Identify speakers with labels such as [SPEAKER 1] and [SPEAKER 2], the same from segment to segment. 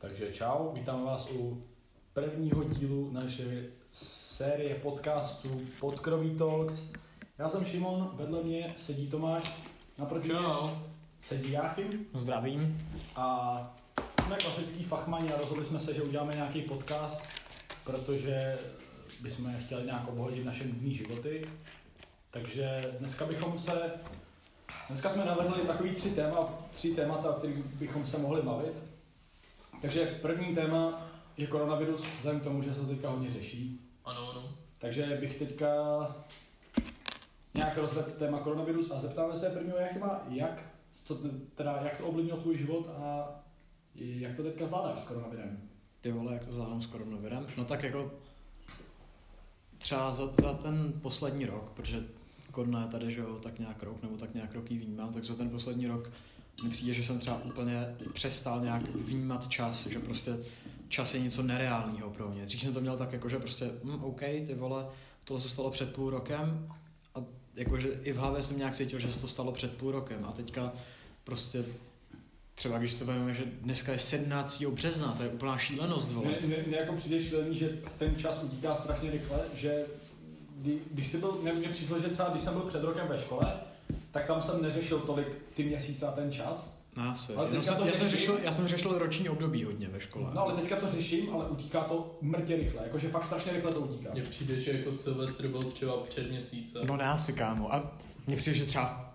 [SPEAKER 1] Takže čau, vítám vás u prvního dílu naše série podcastů Podkroví Talks. Já jsem Šimon, vedle mě sedí Tomáš, naproti mě sedí Jáchym
[SPEAKER 2] Zdravím.
[SPEAKER 1] a jsme klasický fachmani a rozhodli jsme se, že uděláme nějaký podcast, protože bychom chtěli nějak obohodit naše nudné životy. Takže dneska bychom se, dneska jsme navrhli takový tři, téma, tři témata, o kterých bychom se mohli bavit. Takže první téma je koronavirus, vzhledem k tomu, že se to teďka hodně řeší.
[SPEAKER 3] Ano, ano.
[SPEAKER 1] Takže bych teďka nějak rozvedl téma koronavirus a zeptáme se prvního Jachima, jak, co, teda, jak to ovlivnilo tvůj život a jak to teďka zvládáš s koronavirem.
[SPEAKER 2] Ty vole, jak to zvládám s koronavirem? No tak jako třeba za, za ten poslední rok, protože korona je tady, že jo, tak nějak rok, nebo tak nějak rok ji vnímám, tak za ten poslední rok mi přijde, že jsem třeba úplně přestal nějak vnímat čas, že prostě čas je něco nereálného pro mě. Dřív jsem to měl tak jako, že prostě, hm, OK, ty vole, tohle se stalo před půl rokem a jakože i v hlavě jsem nějak cítil, že se to stalo před půl rokem a teďka prostě třeba když to vezmeme, že dneska je 17. března, to je úplná šílenost, vole.
[SPEAKER 1] Mně, mně jako přijde šílený, že ten čas utíká strašně rychle, že kdy, když jsi byl, mně přišlo, že třeba když jsem byl před rokem ve škole, tak tam jsem neřešil tolik ty měsíce a ten čas.
[SPEAKER 2] No, asi.
[SPEAKER 1] Ale
[SPEAKER 2] Jenom
[SPEAKER 1] teďka
[SPEAKER 2] jsem,
[SPEAKER 1] to
[SPEAKER 2] já, jsem
[SPEAKER 1] řeším.
[SPEAKER 2] řešil, já jsem řešil roční období hodně ve škole.
[SPEAKER 1] No ale teďka to řeším, ale utíká to mrtě rychle, jakože fakt strašně rychle to utíká.
[SPEAKER 3] Mně přijde, že jako Silvestr byl třeba před měsícem.
[SPEAKER 2] No ne asi, kámo. A mně přijde, že třeba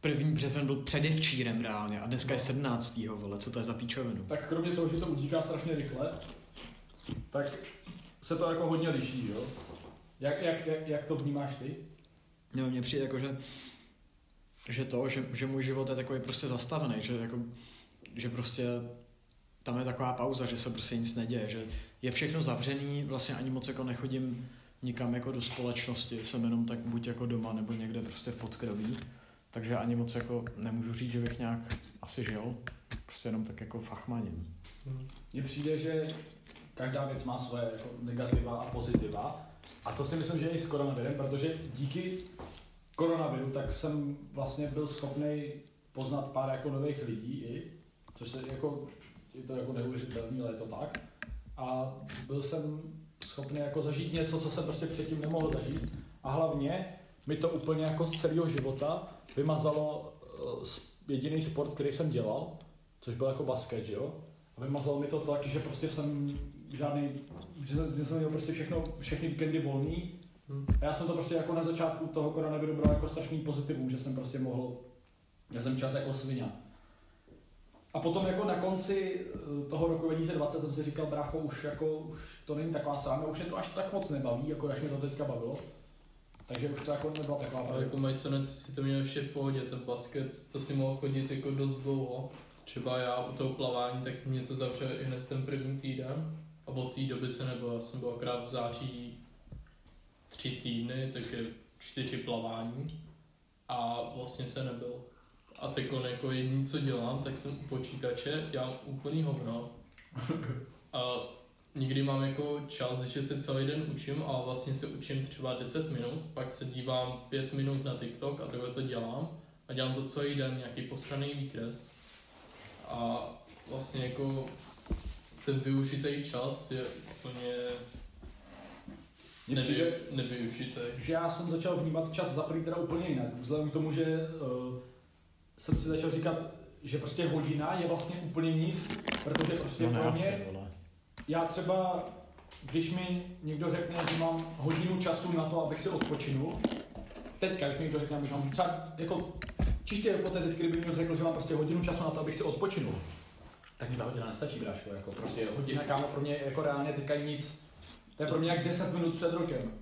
[SPEAKER 2] první březen byl předevčírem reálně a dneska je 17. vole, co to je za píčovinu?
[SPEAKER 1] Tak kromě toho, že to utíká strašně rychle, tak se to jako hodně liší, jo? Jak, jak, jak, jak to vnímáš ty?
[SPEAKER 2] No, mně přijde jako, že, že to, že, že můj život je takový prostě zastavený, že jako, že prostě tam je taková pauza, že se prostě nic neděje, že je všechno zavřený, vlastně ani moc jako nechodím nikam jako do společnosti, jsem jenom tak buď jako doma nebo někde prostě v podkroví, takže ani moc jako nemůžu říct, že bych nějak asi žil, prostě jenom tak jako fachmaním.
[SPEAKER 3] Hm.
[SPEAKER 1] Mně přijde, že každá věc má svoje jako negativa a pozitiva. A to si myslím, že i s koronavirem, protože díky koronaviru tak jsem vlastně byl schopný poznat pár jako nových lidí i, což se jako, je to jako neuvěřitelný, ale je to tak. A byl jsem schopný jako zažít něco, co jsem prostě předtím nemohl zažít. A hlavně mi to úplně jako z celého života vymazalo uh, jediný sport, který jsem dělal, což byl jako basket, jo? A vymazalo mi to taky, že prostě jsem žádný, že jsem, že jsem měl prostě všechno, všechny víkendy volný. A já jsem to prostě jako na začátku toho koronaviru bral jako strašný pozitivum, že jsem prostě mohl, já jsem čas jako svině. A potom jako na konci eh, toho roku 2020 jsem si říkal, brácho, už jako, už to není taková sám, už mě to až tak moc nebaví, jako až mě to teďka bavilo. Takže už to jako nebyla taková pravda.
[SPEAKER 3] jako Majsonec si to měl ještě v pohodě, ten basket, to si mohl chodit jako dost dlouho. Třeba já u toho plavání, tak mě to zavřelo i hned ten první týden. A od té doby se nebyl, já jsem byl akorát v září tři týdny, takže čtyři plavání. A vlastně se nebyl. A teď jako jediný, co dělám, tak jsem u počítače, dělám úplný hovno. A někdy mám jako čas, že se celý den učím a vlastně se učím třeba 10 minut, pak se dívám 5 minut na TikTok a takhle to dělám. A dělám to celý den, nějaký posraný výkres. A vlastně jako ten využitý čas je úplně nevy, nevyužitý.
[SPEAKER 1] že já jsem začal vnímat čas za prvý teda úplně jinak. Vzhledem k tomu, že uh, jsem si začal říkat, že prostě hodina je vlastně úplně nic, protože prostě
[SPEAKER 2] No
[SPEAKER 1] pro mě, já třeba, když mi někdo řekne, že mám hodinu času na to, abych si odpočinul, teďka, když mi někdo řekne, abych mám třeba jako čistě hypoteticky, kdyby mi někdo řekl, že mám prostě hodinu času na to, abych si odpočinul, tak mi ta hodina nestačí, bráško, jako prostě hodina kámo pro mě jako reálně teďka nic, to je pro mě jak 10 minut před rokem.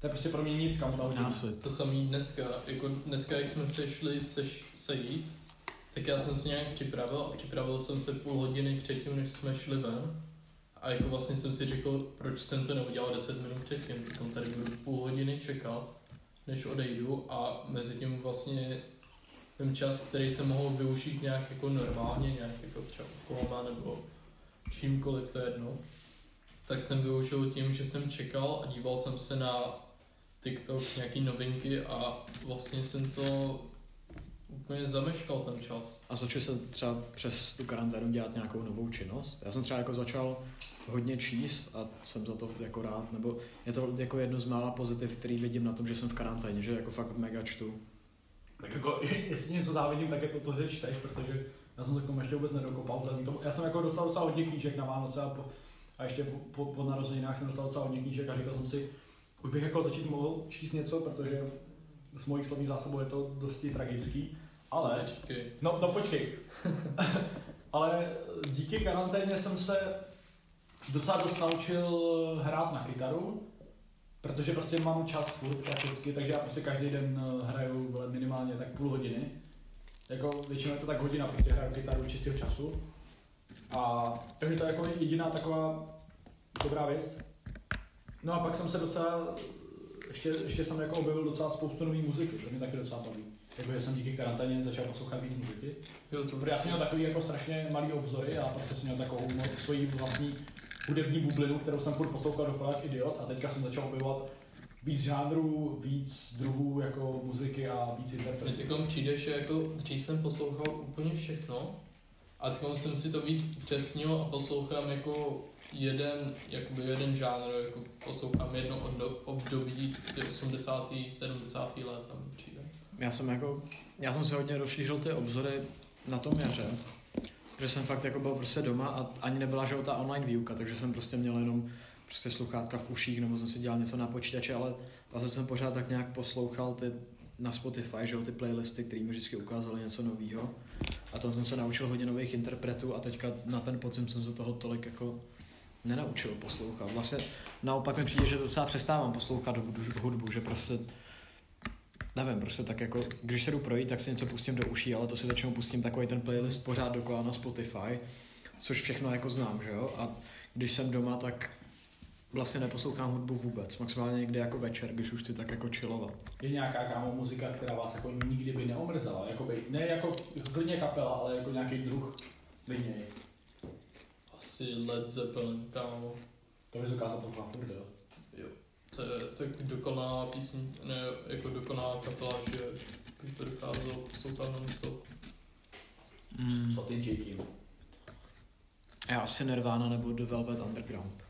[SPEAKER 1] To je prostě pro mě nic, kam ta hodina.
[SPEAKER 2] Asi.
[SPEAKER 3] To samý dneska, jako dneska, jak jsme se šli seš, sejít, tak já jsem si nějak připravil a připravil jsem se půl hodiny předtím, než jsme šli ven. A jako vlastně jsem si řekl, proč jsem to neudělal 10 minut předtím, potom tady budu půl hodiny čekat, než odejdu a mezi tím vlastně ten čas, který jsem mohl využít nějak jako normálně, nějak jako třeba kolama nebo čímkoliv, to je jedno, tak jsem využil tím, že jsem čekal a díval jsem se na TikTok nějaký novinky a vlastně jsem to úplně zameškal ten čas.
[SPEAKER 2] A začal se třeba přes tu karanténu dělat nějakou novou činnost? Já jsem třeba jako začal hodně číst a jsem za to jako rád, nebo je to jako jedno z mála pozitiv, který vidím na tom, že jsem v karanténě, že jako fakt mega čtu.
[SPEAKER 1] Tak jako, jestli něco závidím, tak je to to, že čteš, protože já jsem se k tomu ještě vůbec nedokopal. Tomu, já jsem jako dostal docela hodně knížek na Vánoce a, po, a ještě po, po, narozeninách jsem dostal docela hodně knížek a říkal jsem si, už bych jako začít mohl číst něco, protože s mojí slovní zásobou je to dosti tragický. Ale,
[SPEAKER 3] Počkej.
[SPEAKER 1] no, no počkej. ale díky karanténě jsem se docela dost naučil hrát na kytaru, protože prostě mám čas furt prakticky, takže já prostě každý den eh, hraju minimálně tak půl hodiny. Jako většinou je to tak hodina, prostě hraju kytaru čistého času. A takže to je jako jediná taková dobrá věc. No a pak jsem se docela, ještě, ještě jsem jako objevil docela spoustu nové muziky, to mě taky docela baví. Jako, že jsem díky karanténě začal poslouchat víc muziky.
[SPEAKER 3] Jo, to
[SPEAKER 1] Protože já jsem měl takový jako strašně malý obzory a prostě jsem měl takovou moc svoji vlastní hudební bublinu, kterou jsem furt poslouchal dokola jak idiot a teďka jsem začal objevovat víc žánrů, víc druhů jako muziky a víc interpretů.
[SPEAKER 3] teď přijde, že jako dřív jsem poslouchal úplně všechno a teď jsem si to víc upřesnil a poslouchám jako jeden, jakoby jeden žánr, jako poslouchám jedno období ty 80. 70. let tam přijde.
[SPEAKER 2] Já jsem jako, já jsem si hodně rozšířil ty obzory na tom jaře, že jsem fakt jako byl prostě doma a ani nebyla že ta online výuka, takže jsem prostě měl jenom prostě sluchátka v uších, nebo jsem si dělal něco na počítači, ale vlastně jsem pořád tak nějak poslouchal ty na Spotify, že jo, ty playlisty, které mi vždycky ukázaly něco nového. A tam jsem se naučil hodně nových interpretů a teďka na ten podzim jsem se toho tolik jako nenaučil poslouchat. Vlastně naopak mi přijde, že docela přestávám poslouchat hudbu, že prostě nevím, prostě tak jako, když se jdu projít, tak si něco pustím do uší, ale to si většinou pustím takový ten playlist pořád dokola na Spotify, což všechno jako znám, že jo, a když jsem doma, tak vlastně neposlouchám hudbu vůbec, maximálně někdy jako večer, když už chci tak jako chillovat.
[SPEAKER 1] Je nějaká kámo muzika, která vás jako nikdy by neomrzela, jakoby, ne jako klidně kapela, ale jako nějaký druh klidně.
[SPEAKER 3] Asi Led Zeppelin, kámo.
[SPEAKER 1] To bys dokázal poslouchat furt, jo.
[SPEAKER 3] Jo. To je tak dokonalá písň, ne, jako dokonalá kapela, že by to dokázalo poslouchat non stop.
[SPEAKER 2] Mm.
[SPEAKER 1] Co ty Jakey?
[SPEAKER 2] Já asi Nirvana nebo The Velvet Underground.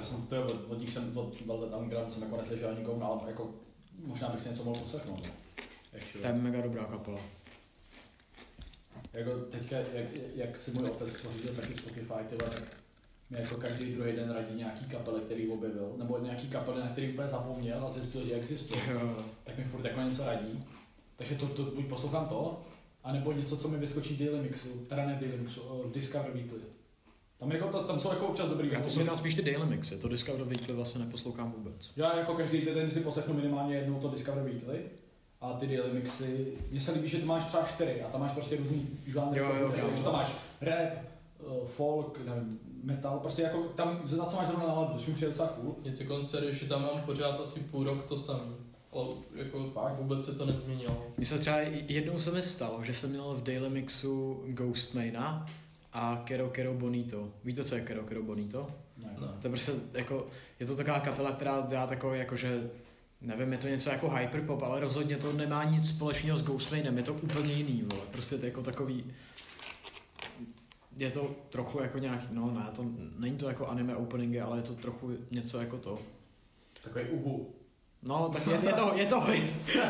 [SPEAKER 1] Já jsem, to nich jsem, od Velvet Underground jsem jako neslyšel nikomu, ale jako možná bych si něco mohl poslechnout.
[SPEAKER 2] To je mega dobrá kapela.
[SPEAKER 1] Jako teďka, jak, jak si můj otec pořídil taky Spotify, tyhle, tak mi jako každý druhý den radí nějaký kapely, který objevil, nebo nějaký kapely, na který úplně zapomněl a zjistil, že existuje, tak mi furt jako něco radí. Takže to, to buď poslouchám to, anebo něco, co mi vyskočí Daily Mixu, teda ne Daily Mixu, uh, Discover Weekly. Tam, jako, to, tam jsou jako občas dobrý
[SPEAKER 2] Já poslouchám spíš ty Daily Mixy, to Discover Weekly vlastně neposlouchám vůbec.
[SPEAKER 1] Já jako každý den si poslechnu minimálně jednou to Discover Weekly a ty daily mixy. Mně se líbí, že tu máš třeba čtyři a tam máš prostě různý žánry,
[SPEAKER 2] Jo, jo, jo.
[SPEAKER 1] že tam máš rap, uh, folk, nevím, metal, prostě jako tam, na co máš zrovna náladu, to mi přijde docela cool.
[SPEAKER 3] Mě ty koncerty, že tam mám pořád asi půl rok to samý. Ale jako
[SPEAKER 1] Fakt?
[SPEAKER 3] vůbec se to nezměnilo.
[SPEAKER 2] Mně se třeba jednou se mi stalo, že jsem měl v Daily Mixu Ghostmaina a Kero Kero Bonito. Víte, co je Kero Kero Bonito?
[SPEAKER 1] Ne.
[SPEAKER 3] Ne.
[SPEAKER 2] To je prostě jako, je to taková kapela, která dělá takový jako, že nevím, je to něco jako hyperpop, ale rozhodně to nemá nic společného s Ghostmainem, je to úplně jiný, vole. Prostě to je jako takový, je to trochu jako nějaký, no ne, to, není to jako anime openingy, ale je to trochu něco jako to.
[SPEAKER 1] Takový uvu.
[SPEAKER 2] No, tak je, je, to, je, to,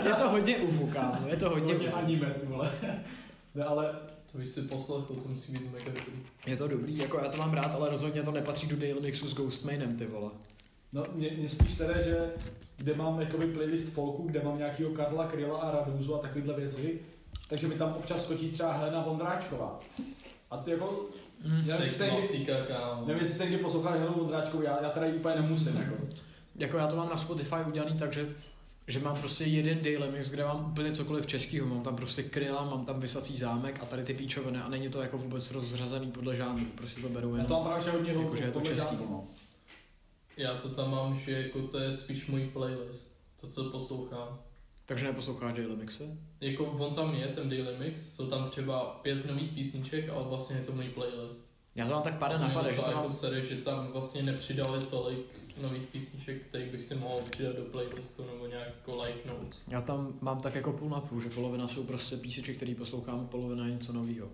[SPEAKER 2] je to hodně uvu, kámo, je to hodně,
[SPEAKER 1] Hodně anime, vole. ne, ale
[SPEAKER 3] To bych si poslechl, to musí být mega dobrý.
[SPEAKER 2] Je to dobrý, jako já to mám rád, ale rozhodně to nepatří do Daily Mixu s Ghostmainem, ty vole.
[SPEAKER 1] no, mě, mě spíš sere, že kde mám jakoby playlist folku, kde mám nějakýho Karla Kryla a Radouzu a takovýhle věci, takže mi tam občas skočí třeba Helena Vondráčková. A ty jako,
[SPEAKER 2] Mm.
[SPEAKER 1] já nevím, jestli jste někdy- poslouchali Helenu Vondráčkovou, já, já teda ji úplně nemusím, jako.
[SPEAKER 2] Jako já to mám na Spotify udělaný tak, že, mám prostě jeden daily mix, kde mám úplně cokoliv českýho, mám tam prostě kryla, mám tam vysací zámek a tady ty píčoviny a není to jako vůbec rozřazený podle žánru, prostě to beru
[SPEAKER 1] Já
[SPEAKER 2] jenom.
[SPEAKER 1] to mám právě hodně
[SPEAKER 2] Jako, že je to český.
[SPEAKER 1] žánru, no.
[SPEAKER 3] Já to tam mám, že jako to je spíš můj playlist. To, co poslouchám.
[SPEAKER 2] Takže neposloucháš daily mixy?
[SPEAKER 3] Jako on tam je, ten daily mix, jsou tam třeba pět nových písniček, ale vlastně je to můj playlist.
[SPEAKER 2] Já to mám tak pár napadek, že mám
[SPEAKER 3] jako sere, že tam vlastně nepřidali tolik nových písniček, který bych si mohl přidat do playlistu nebo nějak jako likenout.
[SPEAKER 2] Já tam mám tak jako půl na půl, že polovina jsou prostě písničky, které poslouchám, polovina je něco nového.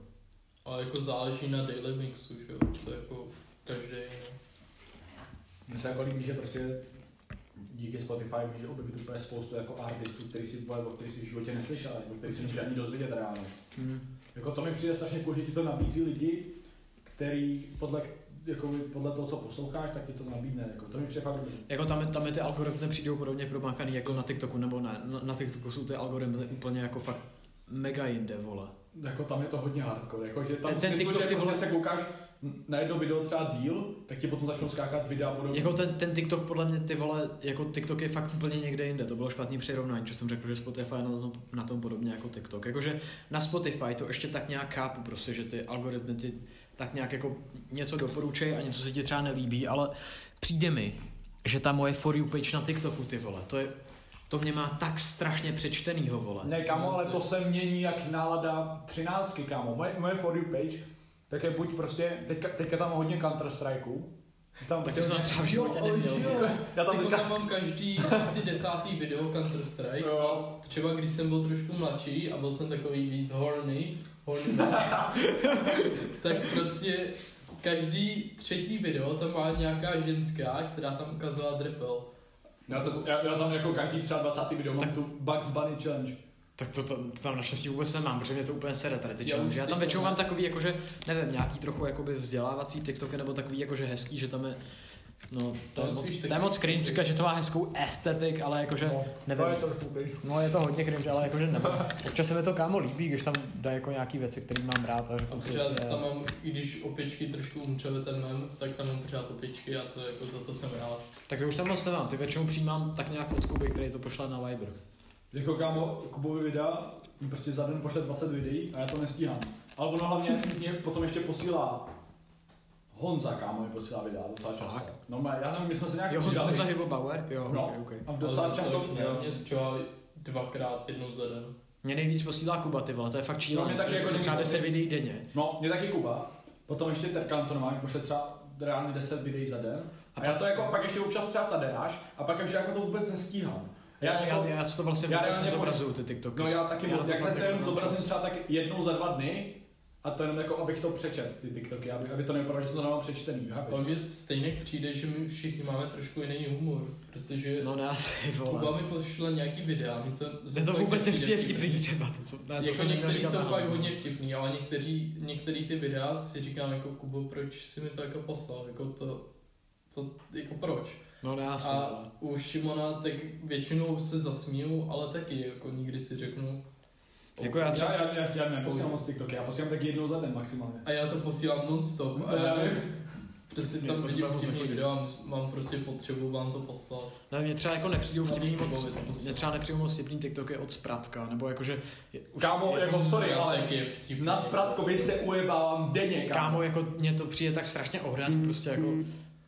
[SPEAKER 3] Ale jako záleží na daily mixu, že jo, to je jako každý. no.
[SPEAKER 1] Mně se jako líbí, že prostě díky Spotify může objevit úplně spoustu jako artistů, který si, o kterých si v životě neslyšel, nebo který si nemůže ani dozvědět reálně.
[SPEAKER 2] Hmm.
[SPEAKER 1] Jako to mi přijde strašně cool, že ti to nabízí lidi, který podle, jako podle toho, co posloucháš, tak ti to nabídne. Jako, to mi dobrý.
[SPEAKER 2] Jako tam, tam mi ty algoritmy přijdou podobně promákaný jako na TikToku, nebo ne, na, na TikToku jsou ty algoritmy úplně jako fakt mega jinde, vole.
[SPEAKER 1] Jako tam je to hodně hardcore, jako, že tam
[SPEAKER 2] Ten-
[SPEAKER 1] ten,
[SPEAKER 2] ten
[SPEAKER 1] smyslu,
[SPEAKER 2] TikTok,
[SPEAKER 1] že
[SPEAKER 2] ty
[SPEAKER 1] prostě
[SPEAKER 2] vole-
[SPEAKER 1] se koukáš na jedno video třeba díl, tak ti potom začnou skákat videa podobně.
[SPEAKER 2] Jako ten, ten TikTok podle mě ty vole, jako TikTok je fakt úplně někde jinde, to bylo špatný přirovnání, že jsem řekl, že Spotify je na tom, na tom podobně jako TikTok. Jakože na Spotify to ještě tak nějak chápu prostě, že ty algoritmy ty tak nějak jako něco doporučují a něco se ti třeba nelíbí, ale přijde mi, že ta moje For You page na TikToku ty vole, to je, to mě má tak strašně přečtenýho vole.
[SPEAKER 1] Ne, kámo, ale to se mění jak nálada třináctky, kámo. Moje, moje for you page, tak je buď prostě, teďka, teďka tam hodně Counter Strikeů. Tam
[SPEAKER 2] Tak to jsem třeba v životě neměl.
[SPEAKER 1] Já tam
[SPEAKER 3] Jako
[SPEAKER 1] teďka...
[SPEAKER 3] tam mám každý asi desátý video Counter Strike.
[SPEAKER 1] Jo.
[SPEAKER 3] Třeba když jsem byl trošku mladší a byl jsem takový víc horny, tak prostě každý třetí video tam má nějaká ženská, která tam ukazovala dripel.
[SPEAKER 1] Já, to, já, já, tam jako každý třeba 20. video mám tu Bugs Bunny Challenge.
[SPEAKER 2] Tak to, to, to tam naštěstí vůbec nemám, protože mě to úplně sere tady ty
[SPEAKER 3] Já
[SPEAKER 2] challenge. Já tam většinou
[SPEAKER 3] mám.
[SPEAKER 2] mám takový jakože, nevím, nějaký trochu jakoby vzdělávací TikToky nebo takový jakože hezký, že tam je No, to,
[SPEAKER 3] To
[SPEAKER 2] je,
[SPEAKER 3] je
[SPEAKER 2] moc,
[SPEAKER 3] spíš
[SPEAKER 2] to je moc cringe říkat, že to má hezkou estetik, ale jakože,
[SPEAKER 1] No,
[SPEAKER 2] nevím.
[SPEAKER 1] To je trošku cringe.
[SPEAKER 2] No je to hodně cringe, ale jakože nevím. Občas se mi to kámo líbí, když tam dá jako nějaký věci, které mám rád a
[SPEAKER 3] A pořád
[SPEAKER 2] je-
[SPEAKER 3] tam mám, i když opičky trošku umčely ten mem, tak tam mám pořád opičky a to jako za to jsem rád.
[SPEAKER 2] Tak už tam moc nemám, ty většinou přijímám tak nějak od Kuby, který to pošle na Viber.
[SPEAKER 1] Jako kámo, Kubovi videa, mi prostě za den pošle 20 videí a já to nestíhám. Ale ono hlavně mě potom ještě posílá Honza, kámo, mi posílá videa docela často.
[SPEAKER 2] Fakt?
[SPEAKER 1] No, má- já nevím, my jsme se nějak
[SPEAKER 2] Jo,
[SPEAKER 1] přidali.
[SPEAKER 2] Honza Hybo Bauer? Jo,
[SPEAKER 1] No.
[SPEAKER 2] okay, okay.
[SPEAKER 1] A docela často,
[SPEAKER 3] ne, mě třeba dvakrát jednou za den.
[SPEAKER 2] Mě nejvíc posílá Kuba, ty vole, to je fakt
[SPEAKER 1] To
[SPEAKER 2] šílené.
[SPEAKER 1] mě taky jako
[SPEAKER 2] třeba
[SPEAKER 1] nejvíc
[SPEAKER 2] 10 videí denně.
[SPEAKER 1] No, mě taky Kuba. Potom ještě Terkan to normálně pošle třeba reálně 10 videí za den.
[SPEAKER 2] A
[SPEAKER 1] A, já to jako, pak ještě občas třeba tadeáš a pak už jako to vůbec nestíhám.
[SPEAKER 2] Já,
[SPEAKER 1] Já,
[SPEAKER 2] já,
[SPEAKER 1] jako,
[SPEAKER 2] já, já si to vlastně
[SPEAKER 1] já
[SPEAKER 2] vůbec nezobrazuju, ty TikToky.
[SPEAKER 1] no já taky,
[SPEAKER 2] Já
[SPEAKER 1] jak to
[SPEAKER 2] jako
[SPEAKER 1] jenom zobrazím třeba tak jednou za dva dny a to jenom jako, abych to přečet, ty TikToky, aby, aby to nevypadalo, že jsem to nemám přečtený?
[SPEAKER 3] Ale mně stejně přijde, že my všichni máme trošku jiný humor, protože
[SPEAKER 2] No ne, asi,
[SPEAKER 3] Kuba mi pošle nějaký videa, mi to
[SPEAKER 2] Mně to vůbec nepřijde vtipný třeba. To jsou, ne, to
[SPEAKER 3] Jako
[SPEAKER 2] říkat
[SPEAKER 3] jsou fakt
[SPEAKER 2] no.
[SPEAKER 3] hodně vtipný, ale někteří, některý ty videa si říkám jako Kubo, proč si mi to jako poslal, jako to, to jako proč.
[SPEAKER 2] No ne, asi,
[SPEAKER 3] A u Šimona tak většinou se zasmíju, ale taky jako nikdy si řeknu.
[SPEAKER 2] Jako já
[SPEAKER 1] Já,
[SPEAKER 2] třeba-
[SPEAKER 1] já, já, já neposílám moc TikToky, já posílám tak jednou za den maximálně.
[SPEAKER 3] A já to posílám non-stop a já prostě
[SPEAKER 2] Mě
[SPEAKER 3] tam vidím vtipný video a mám prostě potřebu vám to poslat.
[SPEAKER 2] Ne, mě třeba jako nepřijdou vtipný
[SPEAKER 3] Hlavně
[SPEAKER 2] moc,
[SPEAKER 3] posílám.
[SPEAKER 2] mě třeba nepřijdou moc vtipný TikToky od Spratka, nebo jakože... je- už-
[SPEAKER 1] Kámo,
[SPEAKER 2] je
[SPEAKER 1] jako sorry, ale
[SPEAKER 3] tak je vtipný.
[SPEAKER 1] na Spratkovi se ujebávám denně, kámo.
[SPEAKER 2] Kámo, jako mně to přijde tak strašně ohraný, prostě jako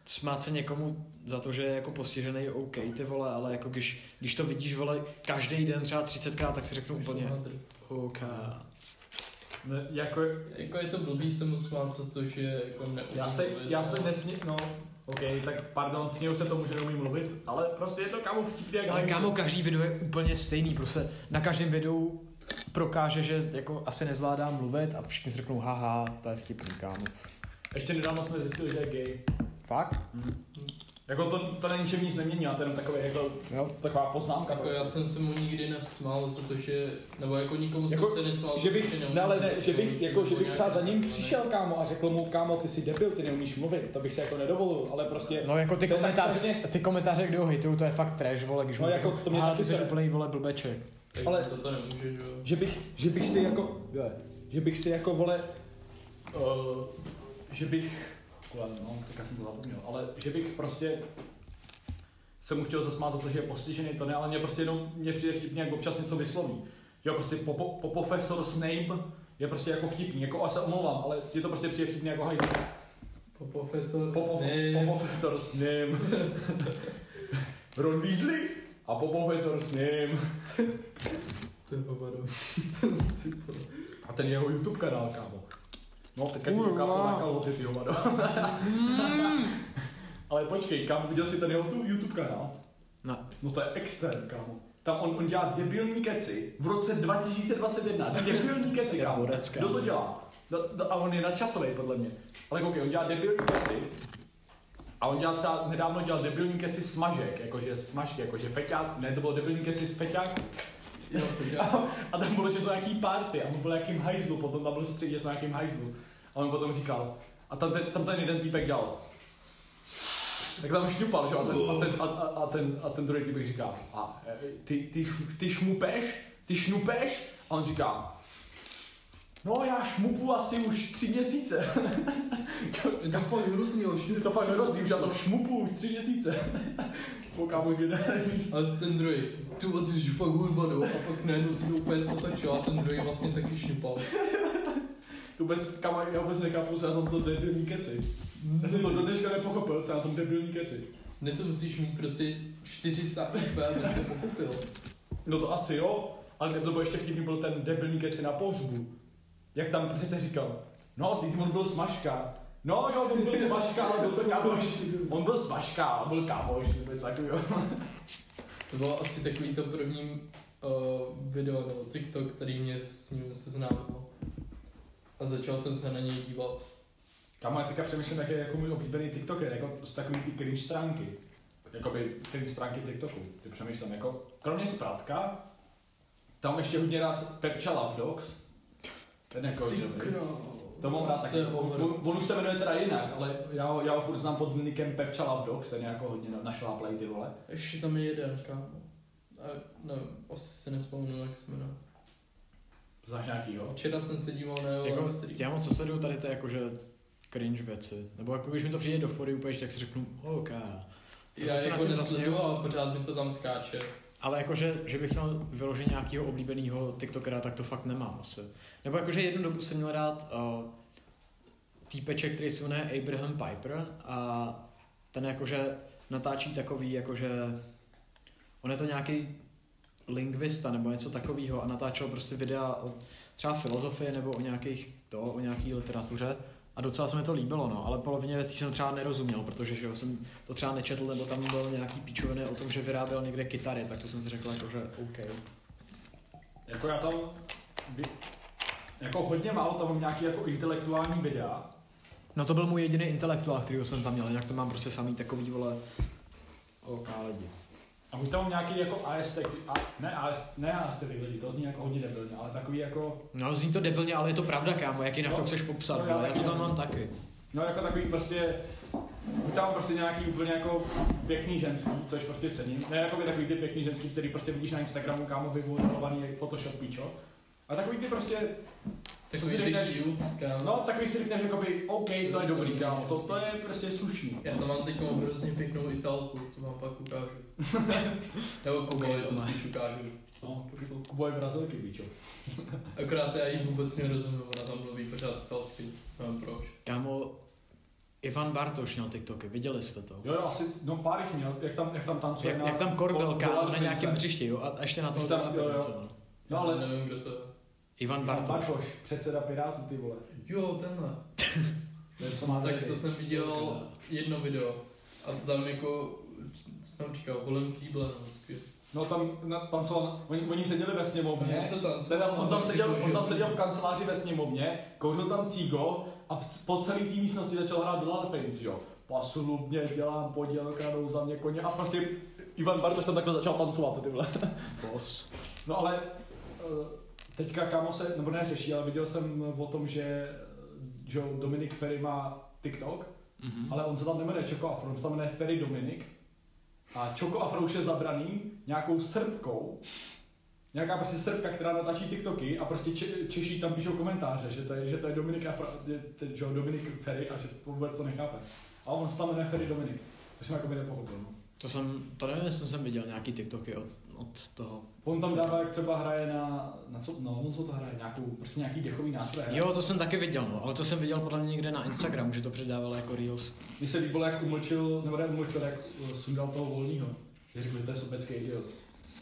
[SPEAKER 2] smát se někomu za to, že je jako postižený OK, ty vole, ale jako když, když to vidíš, vole, každý den třeba 30krát, tak si řeknu úplně OK.
[SPEAKER 1] Ne, jako,
[SPEAKER 3] Jako je to blbý se mu smát za to, že jako neumí
[SPEAKER 1] já se,
[SPEAKER 3] mluvit,
[SPEAKER 1] já se nesmě, no, OK, tak pardon, směju se tomu, že neumím mluvit, ale prostě je to kámo vtipný, jak
[SPEAKER 2] Ale kámo, každý video je úplně stejný, prostě na každém videu prokáže, že jako asi nezvládá mluvit a všichni si řeknou, haha, to je vtipný, kámo.
[SPEAKER 1] Ještě nedávno jsme zjistili, že je gay.
[SPEAKER 2] Fakt?
[SPEAKER 1] Jako to, to na ničem nic nemění, a to je jenom takový, jako,
[SPEAKER 2] Jo.
[SPEAKER 1] taková poznámka.
[SPEAKER 3] Jako já jsem se mu nikdy nesmál za to, že, nebo jako nikomu
[SPEAKER 1] Jako,
[SPEAKER 3] jsem se nesmál
[SPEAKER 1] že bych,
[SPEAKER 3] to, že neumím
[SPEAKER 1] ne, ale ne, že bych, jako, že bych třeba za ním přišel, kámo, a řekl mu, kámo, ty jsi debil, ty neumíš mluvit, to bych se jako nedovolil, ale prostě,
[SPEAKER 2] No jako ty
[SPEAKER 1] To
[SPEAKER 2] komentáře,
[SPEAKER 1] strašně-
[SPEAKER 2] ty komentáře, kdo ho hejtují, to je fakt trash, vole, když
[SPEAKER 1] No
[SPEAKER 2] mu
[SPEAKER 1] jako to mě
[SPEAKER 2] "Aha,
[SPEAKER 1] taky
[SPEAKER 2] ty jsi
[SPEAKER 1] sere."
[SPEAKER 2] úplný, vole, blbeček.
[SPEAKER 3] Tak
[SPEAKER 1] ale-
[SPEAKER 3] za to nemůže, že jo.
[SPEAKER 1] že bych, že bych si jako, že bych si jako, vole, uh, že bych, kule, no, teďka jsem to zapomněl, ale že bych prostě se mu chtěl zasmát za to, že je postižený, to ne, ale mě prostě jenom, mě přijde vtipně, jak občas něco vysloví. Jo, prostě po, po, po profesor Snape je prostě jako vtipný, jako a se omlouvám, ale je to prostě přijde vtipný jako hajzl.
[SPEAKER 3] Po profesor
[SPEAKER 1] Po, po, po profesor Snape. Ron Weasley a po profesor Snape. A ten jeho YouTube kanál, kámo. No, ti to
[SPEAKER 2] Kurva.
[SPEAKER 1] na kalhoty, ty hovado. Ale počkej, kámo, viděl jsi ten jeho tu YouTube kanál?
[SPEAKER 2] Ne.
[SPEAKER 1] No to je extrém, kámo. Tam on, on dělá debilní keci v roce 2021. Debilní keci, kámo. Kdo to dělá? No, no, a on je nadčasový, podle mě. Ale koukej, on dělá debilní keci. A on dělal třeba, nedávno dělal debilní keci smažek, jakože smažky, jakože feťák, ne, to bylo debilní keci z feťák.
[SPEAKER 3] Jo,
[SPEAKER 1] A, a tam bylo, že jsou nějaký party a on byl nějakým hajzlu, potom tam byl střih, že jsou nějakým hajzlu. A on potom říkal, a tam ten, tam ten jeden týpek dal. Tak tam šňupal, že a ten, a ten, a, a, a ten, a ten druhý týpek říká, a e, ty, ty, ty šmupeš, ty šnupeš? A on říká, no já šmupu asi už tři měsíce.
[SPEAKER 3] Je to fakt hrozný, jo,
[SPEAKER 1] Je to fakt hrozný, už já to šmupu už tři měsíce. Můj geniální.
[SPEAKER 3] A ten druhý, ty ty jsi fakt hurba, A pak najednou si to úplně otočil a ten druhý vlastně taky šňupal.
[SPEAKER 1] Vůbec, kam, já vůbec nechápu, co na tomto debilní keci. Já jsem to do dneška nepochopil, co na tom debilní keci.
[SPEAKER 3] Ne to musíš mít prostě 400 IP, aby se pochopil.
[SPEAKER 1] No to asi jo, ale to bylo ještě vtipný, byl ten debilní keci na pohřbu. Jak tam přece říkal, no, teď on byl smažka. No jo, on byl smažka, ale byl to kámoš. On byl smažka, ale byl kámoš, nebo něco takového.
[SPEAKER 3] To bylo asi takový to první uh, video nebo TikTok, který mě s ním seznámil. A začal jsem se na něj dívat.
[SPEAKER 1] Kámo, já teďka přemýšlím, jak je jako můj oblíbený TikToker, jako jsou takový ty cringe stránky. Jakoby cringe stránky TikToku. Ty přemýšlím, jako kromě Spratka, tam ještě hodně rád Pepcha Love Dogs. Ten jako
[SPEAKER 3] Ty
[SPEAKER 1] dobrý. To mám rád taky. On, on, už se jmenuje teda jinak, ale já ho, já ho furt znám pod nickem Pepcha Love Dogs, ten je jako hodně na- našláplej ty vole.
[SPEAKER 3] Ještě tam je jeden, kámo. A, no, asi si nespomenu, jak se jmenuje.
[SPEAKER 1] Znáš nějakýho?
[SPEAKER 3] Včera jsem se díval na jeho
[SPEAKER 2] Jako, já moc co sleduju tady to je jakože cringe věci. Nebo jako když mi to přijde do fory úplně, tak si řeknu, OK.
[SPEAKER 3] Já jako
[SPEAKER 2] tím
[SPEAKER 3] nesleduju, ale pořád mi to tam skáče.
[SPEAKER 2] Ale jakože, že bych měl vyloženě nějakého oblíbeného TikTokera, tak to fakt nemám asi. Nebo jakože jednu dobu jsem měl rád uh, týpeček, který se jmenuje Abraham Piper a ten jakože natáčí takový, jakože on je to nějaký lingvista nebo něco takového a natáčel prostě videa o třeba filozofii nebo o nějakých to, o nějaký literatuře a docela se mi to líbilo, no, ale polovině věcí jsem třeba nerozuměl, protože že jo, jsem to třeba nečetl, nebo tam byl nějaký píčoviny o tom, že vyráběl někde kytary, tak to jsem si řekl jako, že OK.
[SPEAKER 1] Jako já tam, vy- jako hodně málo tam mám nějaký jako intelektuální videa.
[SPEAKER 2] No to byl můj jediný intelektuál, který jsem tam měl, jinak to mám prostě samý takový, vole, OK lidi.
[SPEAKER 1] A už tam mám nějaký jako AST, a, ne AST, ne AST lidi, to zní jako hodně debilně, ale takový jako,
[SPEAKER 2] No zní to debilně, ale je to pravda, kámo, jak jinak
[SPEAKER 1] No,
[SPEAKER 2] to chceš popsat,
[SPEAKER 1] no, já
[SPEAKER 2] já, to tam mám taky.
[SPEAKER 1] no jako takový prostě, buď tam prostě nějaký úplně jako pěkný ženský, což prostě cením. Ne jako by takový ty pěkný ženský, který prostě vidíš na Instagramu, kámo, vyvolovaný jak Photoshop píčo. A takový ty prostě,
[SPEAKER 3] Takový ty
[SPEAKER 1] řekneš-
[SPEAKER 3] cute, kámo.
[SPEAKER 1] no takový si řekneš jakoby, OK, to je dobrý, kámo, to, to je prostě slušný.
[SPEAKER 3] Já tam mám teď hrozně pěknou italku, to vám pak ukážu. Nebo Kubovi
[SPEAKER 2] to
[SPEAKER 3] spíš ukážu.
[SPEAKER 1] No, Kubo je brazilky, píčo.
[SPEAKER 3] Akorát já jí vůbec nerozumím, ona tam mluví pořád italsky. Nevím proč.
[SPEAKER 2] Kámo, Ivan Bartoš měl TikToky, viděli jste to?
[SPEAKER 1] Jo, jo, asi, no pár jich měl, jak tam, jak tam tancuje
[SPEAKER 2] Jak,
[SPEAKER 1] na...
[SPEAKER 2] jak tam Korbel, kámo, na nějakém hřišti, jo, a ještě na to
[SPEAKER 1] Ještě tam, jo, jo.
[SPEAKER 2] no.
[SPEAKER 1] No ale-
[SPEAKER 3] Nevím, kdo to je.
[SPEAKER 2] Ivan
[SPEAKER 1] Bartoš.
[SPEAKER 2] Bartoš.
[SPEAKER 1] Bartoš, předseda Pirátů, ty vole.
[SPEAKER 3] Jo, tenhle.
[SPEAKER 1] Ten, co má
[SPEAKER 3] Tak to jsem viděl jedno video. A to tam jako, co tam říkal, kolem kýble nebo.
[SPEAKER 1] No tam, na, tam co, oni, oni seděli ve sněmovně,
[SPEAKER 3] Co tam, co
[SPEAKER 1] teda
[SPEAKER 3] tam,
[SPEAKER 1] on tam, seděl, on
[SPEAKER 3] kouřil.
[SPEAKER 1] tam seděl v kanceláři ve sněmovně, kouřil tam cígo a v, po celé té místnosti začal hrát Blood Prince, jo. Pasulubně dělám podělka, jdou za mě koně a prostě Ivan Bartoš tam takhle začal tancovat, ty vole.
[SPEAKER 2] Boss.
[SPEAKER 1] No ale eh, teďka kámo se, nebo ne řeší, ale viděl jsem o tom, že, že jo, Dominik Ferry má TikTok,
[SPEAKER 2] Mhm.
[SPEAKER 1] ale on se tam nemenuje Čoko Afro, on se tam jmenuje Ferry Dominik. A Čoko Afro už je zabraný nějakou srbkou, nějaká prostě srbka, která natáčí TikToky a prostě če, Češi tam píšou komentáře, že to je, že to je Dominik Afro, je, to je, že jo, Dominik Ferry a že vůbec to nechápe. A on se tam jmenuje Ferry Dominik. To jsem jako by nepochopil. No.
[SPEAKER 2] To jsem, to nevím, jestli jsem viděl nějaký TikToky od, od toho.
[SPEAKER 1] On tam dává, jak třeba hraje na, na co, no, on co to hraje, nějakou, prostě nějaký dechový nástroj hraje.
[SPEAKER 2] Jo, to jsem taky viděl, no, ale to jsem viděl podle mě někde na Instagramu, že to předával jako Reels.
[SPEAKER 1] Mně se líbilo, jak umlčil, nebo ne umlčil, jak sundal toho volného. Že řekl, že to je sobecký idiot.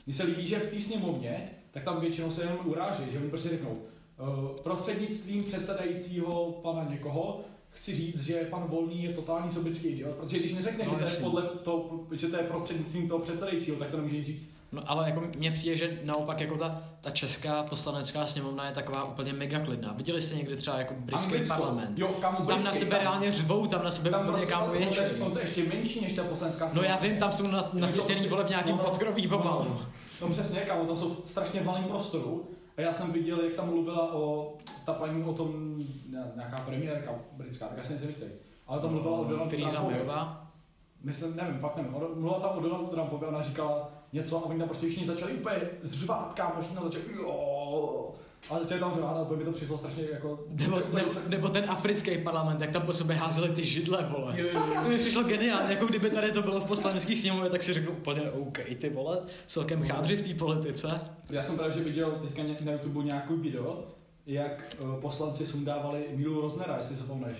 [SPEAKER 1] Mně se líbí, že v té sněmovně, tak tam většinou se jenom uráží, že oni prostě řeknou, Uh, prostřednictvím předsedajícího pana někoho chci říct, že pan Volný je totální sobický idiot, protože když neřekneš,
[SPEAKER 2] No,
[SPEAKER 1] že, to je podle to, že to je prostřednictvím toho předsedajícího, tak to nemůžeš říct.
[SPEAKER 2] No ale jako mně přijde, že naopak jako ta, ta česká poslanecká sněmovna je taková úplně mega klidná. Viděli jste někdy třeba jako britský
[SPEAKER 1] Anglicko.
[SPEAKER 2] parlament?
[SPEAKER 1] Jo, kámo,
[SPEAKER 2] Tam na
[SPEAKER 1] britský,
[SPEAKER 2] sebe reálně řvou, tam na sebe
[SPEAKER 1] tam
[SPEAKER 2] úplně
[SPEAKER 1] prostě
[SPEAKER 2] kámo
[SPEAKER 1] to je, on to je ještě menší než ta poslanecká
[SPEAKER 2] No
[SPEAKER 1] sněmovna.
[SPEAKER 2] já vím, tam jsou na, na ty
[SPEAKER 1] prostě-
[SPEAKER 2] vole v nějakým
[SPEAKER 1] no, no,
[SPEAKER 2] podkroví
[SPEAKER 1] no,
[SPEAKER 2] pomalu.
[SPEAKER 1] no. No přesně, kámo, tam jsou strašně v malém prostoru. A já jsem viděl, jak tam mluvila o, ta paní o tom, nějaká premiérka britská, tak já si nejsem jistý. Ale tam mluvila o
[SPEAKER 2] Theresa
[SPEAKER 1] Trumpovi. Myslím, nevím, fakt nevím. Mluvila tam o Donaldu Trumpovi, ona říkala něco a oni tam prostě všichni začali úplně zřvát, kámo, všichni tam začali, jo. Ale začali tam řvát a úplně mi to přišlo strašně jako...
[SPEAKER 2] Nebo, nebo, nebo, ten africký parlament, jak tam po sobě házeli ty židle, vole.
[SPEAKER 3] Jo, jo, jo.
[SPEAKER 2] To mi přišlo geniálně, jako kdyby tady to bylo v poslanecký sněmovně, tak si řeknu úplně OK, ty vole, celkem chádři v té politice.
[SPEAKER 1] Já jsem právě že viděl teďka na YouTube nějaký video, jak eh, poslanci sundávali Milu Roznera, jestli se vzpomeneš.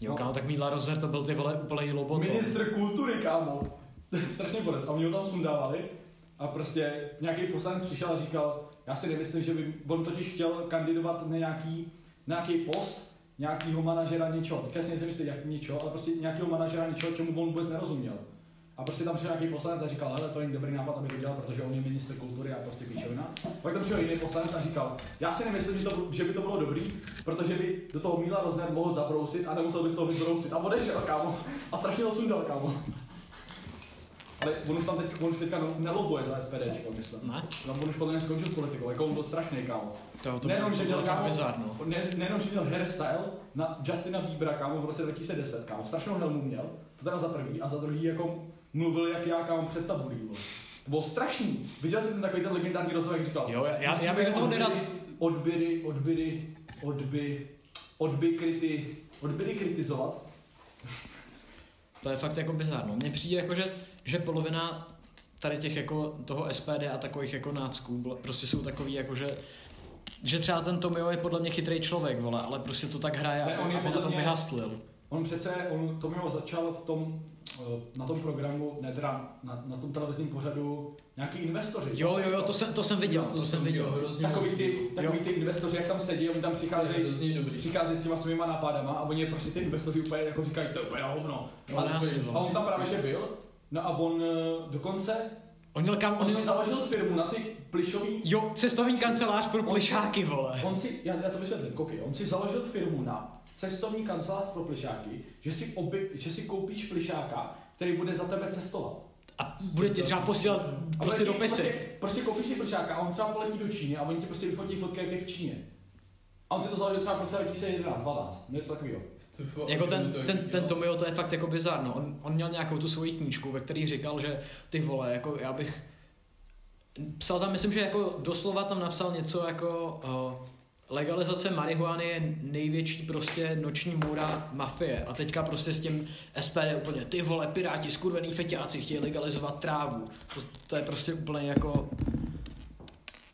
[SPEAKER 2] Jo,
[SPEAKER 1] No.
[SPEAKER 2] kámo, tak Míla Rozner to byl ty vole úplný loboto.
[SPEAKER 1] Ministr kultury, kámo. To je strašně borec. A oni ho tam sundávali a prostě nějaký poslanec přišel a říkal, já si nemyslím, že by, on totiž chtěl kandidovat na nějaký, na nějaký post nějakýho manažera něčeho. Teďka si nejsem jak něčeho, ale prostě nějakého manažera něčeho, čemu on vůbec nerozuměl. A prostě tam přišel nějaký poslanec a říkal, hele, to není dobrý nápad, aby to dělal, protože on je ministr kultury a prostě píčovina. Pak tam přišel jiný poslanec a říkal, já si nemyslím, že, to, že by to bylo dobrý, protože by do toho Míla Rozner mohl zabrousit a nemusel by z toho vybrousit. A odešel, kámo. A strašně ho sundal, kámo. Ale on už tam teď, on už teďka nelobuje za SPDčko, myslím.
[SPEAKER 2] Ne?
[SPEAKER 1] Tam on už podle mě skončil s politikou, jako on byl strašný, kámo.
[SPEAKER 2] To, to
[SPEAKER 1] Nejenom, že měl kámo,
[SPEAKER 2] bizarno.
[SPEAKER 1] ne, nejenom, že měl hairstyle na Justina Biebera, kámo, v roce 2010, kámo, strašnou helmu měl, to teda za prvý, a za druhý jako mluvil jak já, kámo, před tabulí. To bylo strašný. Viděl jsi ten takový ten legendární rozhovor, jak říkal,
[SPEAKER 2] Jo, já- já- já bych toho nedal-
[SPEAKER 1] odbyry, odbyry, odby, odby, kriti, odbyry kritizovat.
[SPEAKER 2] To je fakt jako bizarno. Mně přijde jako, že, že polovina tady těch jako toho SPD a takových jako nácků prostě jsou takový jako, že že třeba ten Tomio je podle mě chytrý člověk, vole, ale prostě to tak hraje
[SPEAKER 1] Ne,
[SPEAKER 2] a
[SPEAKER 1] on je
[SPEAKER 2] aby na tom
[SPEAKER 1] mě-
[SPEAKER 2] vyhastlil.
[SPEAKER 1] On přece, on to mělo začal v tom, eh, na tom programu, ne teda, na, na tom televizním pořadu, nějaký investoři.
[SPEAKER 2] Jo, jo, jo, to jsem, to jsem viděl, to, jsem viděl.
[SPEAKER 3] hrozně
[SPEAKER 1] Takový ty, takový ty investoři, jak tam sedí, oni tam
[SPEAKER 3] To
[SPEAKER 1] přicházejí, přichází s těma svýma nápadama a oni je prostě ty investoři úplně jako říkají, to je úplně na hovno.
[SPEAKER 2] No, asi,
[SPEAKER 1] a on tam právě že byl, no a on eh, dokonce,
[SPEAKER 2] On měl kam, on
[SPEAKER 1] on si
[SPEAKER 2] měl,
[SPEAKER 1] založil firmu na ty plišový,
[SPEAKER 2] jo, cestovní kancelář pro plišáky, vole.
[SPEAKER 1] on si, já, já to vysvětlím, koukej, on si založil firmu na cestovní kancelář pro plišáky, že si, oby, že si koupíš plišáka, který bude za tebe cestovat.
[SPEAKER 2] A bude ti třeba posílat prostě dopisy.
[SPEAKER 1] Prostě, prostě koupíš si plišáka a on třeba poletí do Číny a oni ti prostě vyfotí fotky, jak je v Číně. A on si to založil třeba pro 2011, 12, něco takového.
[SPEAKER 3] Fakt-
[SPEAKER 2] Jako ten,
[SPEAKER 3] to
[SPEAKER 2] ten, ten. Tomio, to je fakt jako bizarno. On, on měl nějakou tu svoji knížku, ve který říkal, že ty vole, jako já bych psal tam, myslím, že jako doslova tam napsal něco jako uh, legalizace marihuany je největší prostě noční můra mafie a teďka prostě s tím SPD úplně ty vole piráti, skurvený feťáci chtějí legalizovat trávu. To, to je prostě úplně jako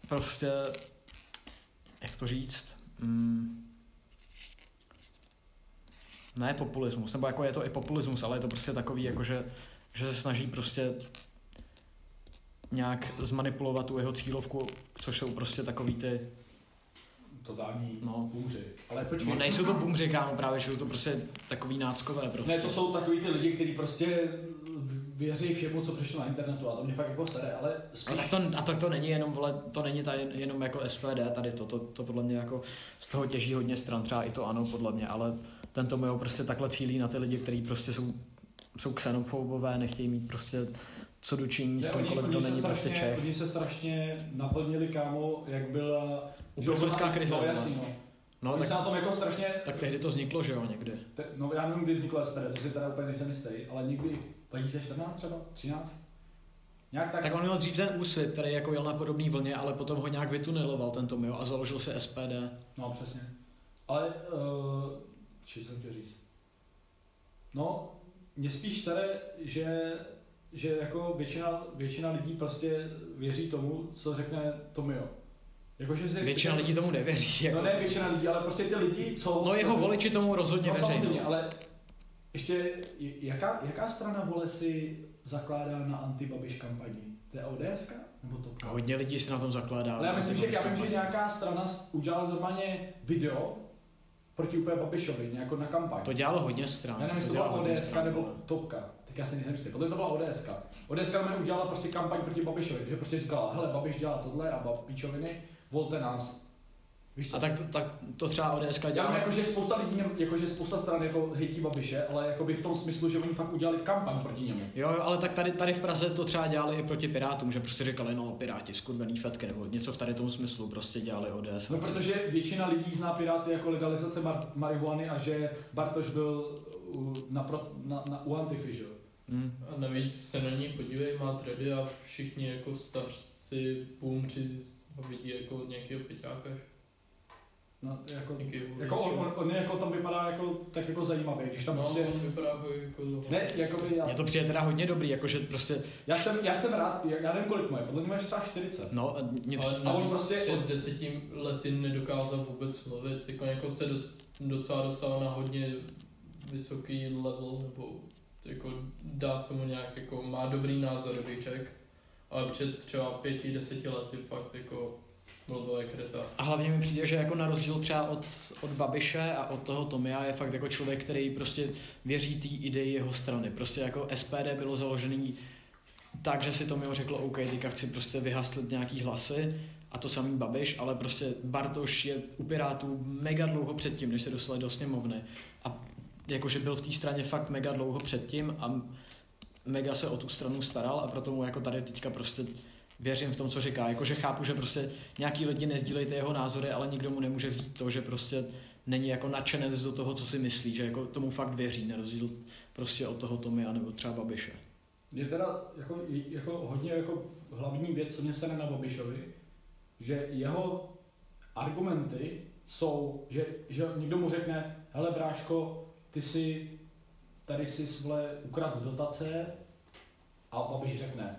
[SPEAKER 2] prostě jak to říct? Mm, ne populismus, nebo jako je to i populismus, ale je to prostě takový, jako že, že se snaží prostě nějak zmanipulovat tu jeho cílovku, což jsou prostě takový ty,
[SPEAKER 1] Totální
[SPEAKER 2] No.
[SPEAKER 1] bůři. Ale počkej,
[SPEAKER 2] no nejsou to bumři, kámo, právě, že jsou to prostě takový náckové prostě.
[SPEAKER 1] ne, to jsou takový ty lidi, kteří prostě věří všemu, co přišlo na internetu a to mě fakt jako sere, ale
[SPEAKER 2] A
[SPEAKER 1] spíš...
[SPEAKER 2] tak, to, a tak to není jenom, vole, to není ta jen, jenom jako SPD tady to, to, to podle mě jako z toho těží hodně stran, třeba i to ano podle mě, ale tento Tomio prostě takhle cílí na ty lidi, kteří prostě jsou, jsou xenofobové, nechtějí mít prostě co dočinění s kýmkoliv, kdo není prostě
[SPEAKER 1] strašně-
[SPEAKER 2] Čech.
[SPEAKER 1] Oni se strašně naplnili, kámo, jak byla...
[SPEAKER 2] Uprchlická krize,
[SPEAKER 1] No jasný, no.
[SPEAKER 2] No tak,
[SPEAKER 1] se na tom jako strašně...
[SPEAKER 2] tak tehdy to vzniklo, že jo, někdy.
[SPEAKER 1] Te, no já nevím, kdy vzniklo SPD, to si teda úplně nejsem jistý, ale někdy 2014 třeba, 13? Nějak tak.
[SPEAKER 2] Tak on měl dřív ten úsvit, který jako jel na podobné vlně, ale potom ho nějak vytuneloval ten Tomio a založil si SPD.
[SPEAKER 1] No přesně. Ale, uh, či jsem chtěl říct? No, mě spíš sere, že, že jako většina, většina lidí prostě věří tomu, co řekne Tomio. Jakože si,
[SPEAKER 2] Většina lidí tomu nevěří.
[SPEAKER 1] No
[SPEAKER 2] Jako
[SPEAKER 1] ne většina lidí, ale prostě ty lidi, co...
[SPEAKER 2] no jeho voliči tomu rozhodně
[SPEAKER 1] No
[SPEAKER 2] věří.
[SPEAKER 1] ale ještě, jaká, jaká strana vole si zakládá na antibabiš kampani? To je ODS? Nebo to?
[SPEAKER 2] A hodně lidí si na tom zakládá.
[SPEAKER 1] Ale já myslím, že, já vím, že nějaká strana udělala normálně video proti úplně Babišovi, nějakou na kampaň.
[SPEAKER 2] To dělalo hodně stran.
[SPEAKER 1] Já nevím, jestli to
[SPEAKER 2] dělalo
[SPEAKER 1] byla ODS nebo. Topka. Tak já si nejsem jistý. Potom to byla ODS. ODS udělala prostě kampaň proti Babišovi, že prostě říkala, hele, Babiš dělá tohle a Babičoviny, volte nás. Víš co?
[SPEAKER 2] A tak to, tak to třeba ODS
[SPEAKER 1] Já vím,
[SPEAKER 2] dělala.
[SPEAKER 1] jako, že spousta lidí, jako, že spousta stran jako hejtí Babiše, ale jako by v tom smyslu, že oni fakt udělali kampaň proti němu.
[SPEAKER 2] Jo, jo, ale tak tady, tady v Praze to třeba dělali i proti Pirátům, že prostě říkali, no Piráti, skurvený fetky, nebo něco v tady tom smyslu prostě dělali ODS.
[SPEAKER 1] No, protože většina lidí zná Piráty jako legalizace mar- marihuany a že Bartoš byl u, na, pro, na, na, u Antify, že? jo?
[SPEAKER 2] Hmm.
[SPEAKER 3] A navíc se na ní podívej, má tredy a všichni jako starci boomři ho vidí jako nějakého peťáka.
[SPEAKER 1] No, jako,
[SPEAKER 3] Nějaký
[SPEAKER 1] jako on, on, on, jako tam vypadá jako, tak jako zajímavý, když tam
[SPEAKER 3] no,
[SPEAKER 1] prostě...
[SPEAKER 3] on vypadá jako...
[SPEAKER 1] Ne, jakoby já,
[SPEAKER 2] Mně to přijde teda hodně dobrý, jakože prostě,
[SPEAKER 1] já, jsem, já jsem rád, já, já nevím kolik moje, podle mě máš třeba 40.
[SPEAKER 2] no, a mě
[SPEAKER 3] Ale
[SPEAKER 1] A on prostě-
[SPEAKER 3] před deseti lety nedokázal vůbec mluvit, jako, jako se dost, docela dostal na hodně vysoký level, nebo jako dá se mu nějak, jako má dobrý názor, řekl, ale před třeba pěti, deseti lety fakt jako
[SPEAKER 2] a hlavně mi přijde, že jako na rozdíl třeba od, od Babiše a od toho Tomia je fakt jako člověk, který prostě věří té ideji jeho strany. Prostě jako SPD bylo založený tak, že si Tomio řekl, OK, teďka chci prostě vyhaslit nějaký hlasy, a to samý Babiš, ale prostě Bartoš je u Pirátů mega dlouho předtím, než se dostali do sněmovny. A jakože byl v té straně fakt mega dlouho předtím a mega se o tu stranu staral a proto mu jako tady teďka prostě věřím v tom, co říká. Jakože chápu, že prostě nějaký lidi nezdílejí ty jeho názory, ale nikdo mu nemůže vzít to, že prostě není jako nadšenec do toho, co si myslí, že jako tomu fakt věří, na rozdíl prostě od toho Tomia nebo třeba Babiše.
[SPEAKER 1] Je teda jako, jako hodně jako hlavní věc, co mě se na Babišovi, že jeho argumenty jsou, že, že někdo mu řekne, hele bráško, ty si tady si svle ukrad dotace a Babiš řekne,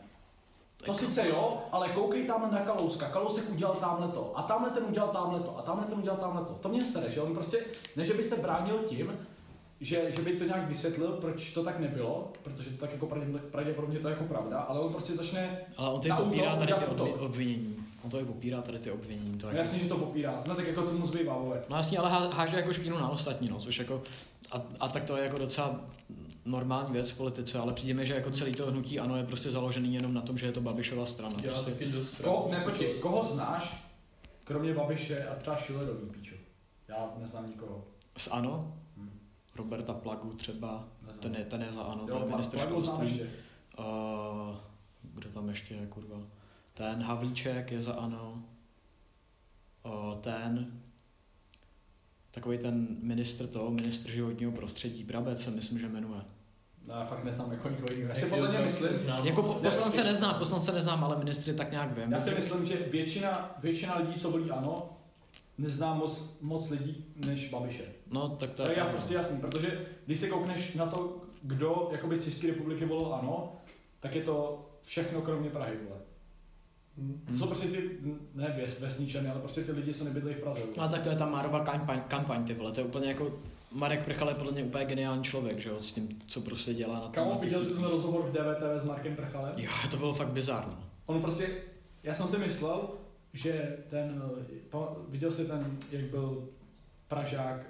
[SPEAKER 1] to sice jo, ale koukej tam na Kalouska. Kalousek udělal tamhle to. A tamhle ten udělal tamhle to. A tamhle ten udělal tamhle to. To mě sere, že on prostě, ne že by se bránil tím, že, že by to nějak vysvětlil, proč to tak nebylo, protože to tak jako pravděpodobně, to je jako pravda, ale on prostě začne,
[SPEAKER 2] Ale on tady
[SPEAKER 1] Na
[SPEAKER 2] popírá tady ty obvi- obvinění. On to je popírá tady ty obvinění. To
[SPEAKER 1] no
[SPEAKER 2] je
[SPEAKER 1] jasně, že to popírá, no tak jako co mu zbývá, vole.
[SPEAKER 2] No jasně, ale há- háže jako špínu na ostatní, no, což jako, a, a, tak to je jako docela normální věc v politice, ale přijde mi, že jako celý to hnutí ano je prostě založený jenom na tom, že je to Babišova strana.
[SPEAKER 3] Já
[SPEAKER 2] Prostě.
[SPEAKER 3] taky dost
[SPEAKER 1] Koho,
[SPEAKER 3] pravdu,
[SPEAKER 1] ne, počkej,
[SPEAKER 3] dost-
[SPEAKER 1] koho znáš, kromě Babiše a třeba Schillerový, píčo? Já neznám nikoho.
[SPEAKER 2] Z ANO?
[SPEAKER 1] Hm.
[SPEAKER 2] Roberta Plagu třeba,
[SPEAKER 1] Neznám.
[SPEAKER 2] ten je, ten je za ANO,
[SPEAKER 1] Jo,
[SPEAKER 2] ten je minister školství. Uh, kdo tam ještě je, kurva? Ten Havlíček je za ANO. Uh, ten, takový ten ministr toho, ministr životního prostředí, Brabec se myslím, že jmenuje.
[SPEAKER 1] No, já fakt neznám jako nikoho jiného. Já si podle mě
[SPEAKER 3] tak
[SPEAKER 1] myslím,
[SPEAKER 3] se znám.
[SPEAKER 2] Jako po, poslance
[SPEAKER 1] počkej.
[SPEAKER 2] neznám, poslance neznám, ale ministry tak nějak vím.
[SPEAKER 1] já si myslím, že většina, většina lidí, co volí ano, nezná moc, moc lidí než Babiše.
[SPEAKER 2] No, tak to
[SPEAKER 1] To
[SPEAKER 2] je
[SPEAKER 1] já prostě jasný, protože když se koukneš na to, kdo jakoby z České republiky volil ano, tak je to všechno kromě Prahy, vole.
[SPEAKER 3] Hm.
[SPEAKER 1] To jsou prostě ty, ne ves, vesničany, ale prostě ty lidi, co nebydlejí v Praze.
[SPEAKER 2] No, ale tak to je ta Márova kampaň, kampaň, ty vole, to je úplně jako, Marek Prchal je podle mě úplně geniální člověk, že jo, s tím, co prostě dělá na tom.
[SPEAKER 1] Kamo, viděl jsi ten rozhovor v DVTV s Markem Prchalem?
[SPEAKER 2] Jo, to bylo fakt bizarno.
[SPEAKER 1] On prostě, já jsem si myslel, že ten, eh, viděl jsi ten, jak byl Pražák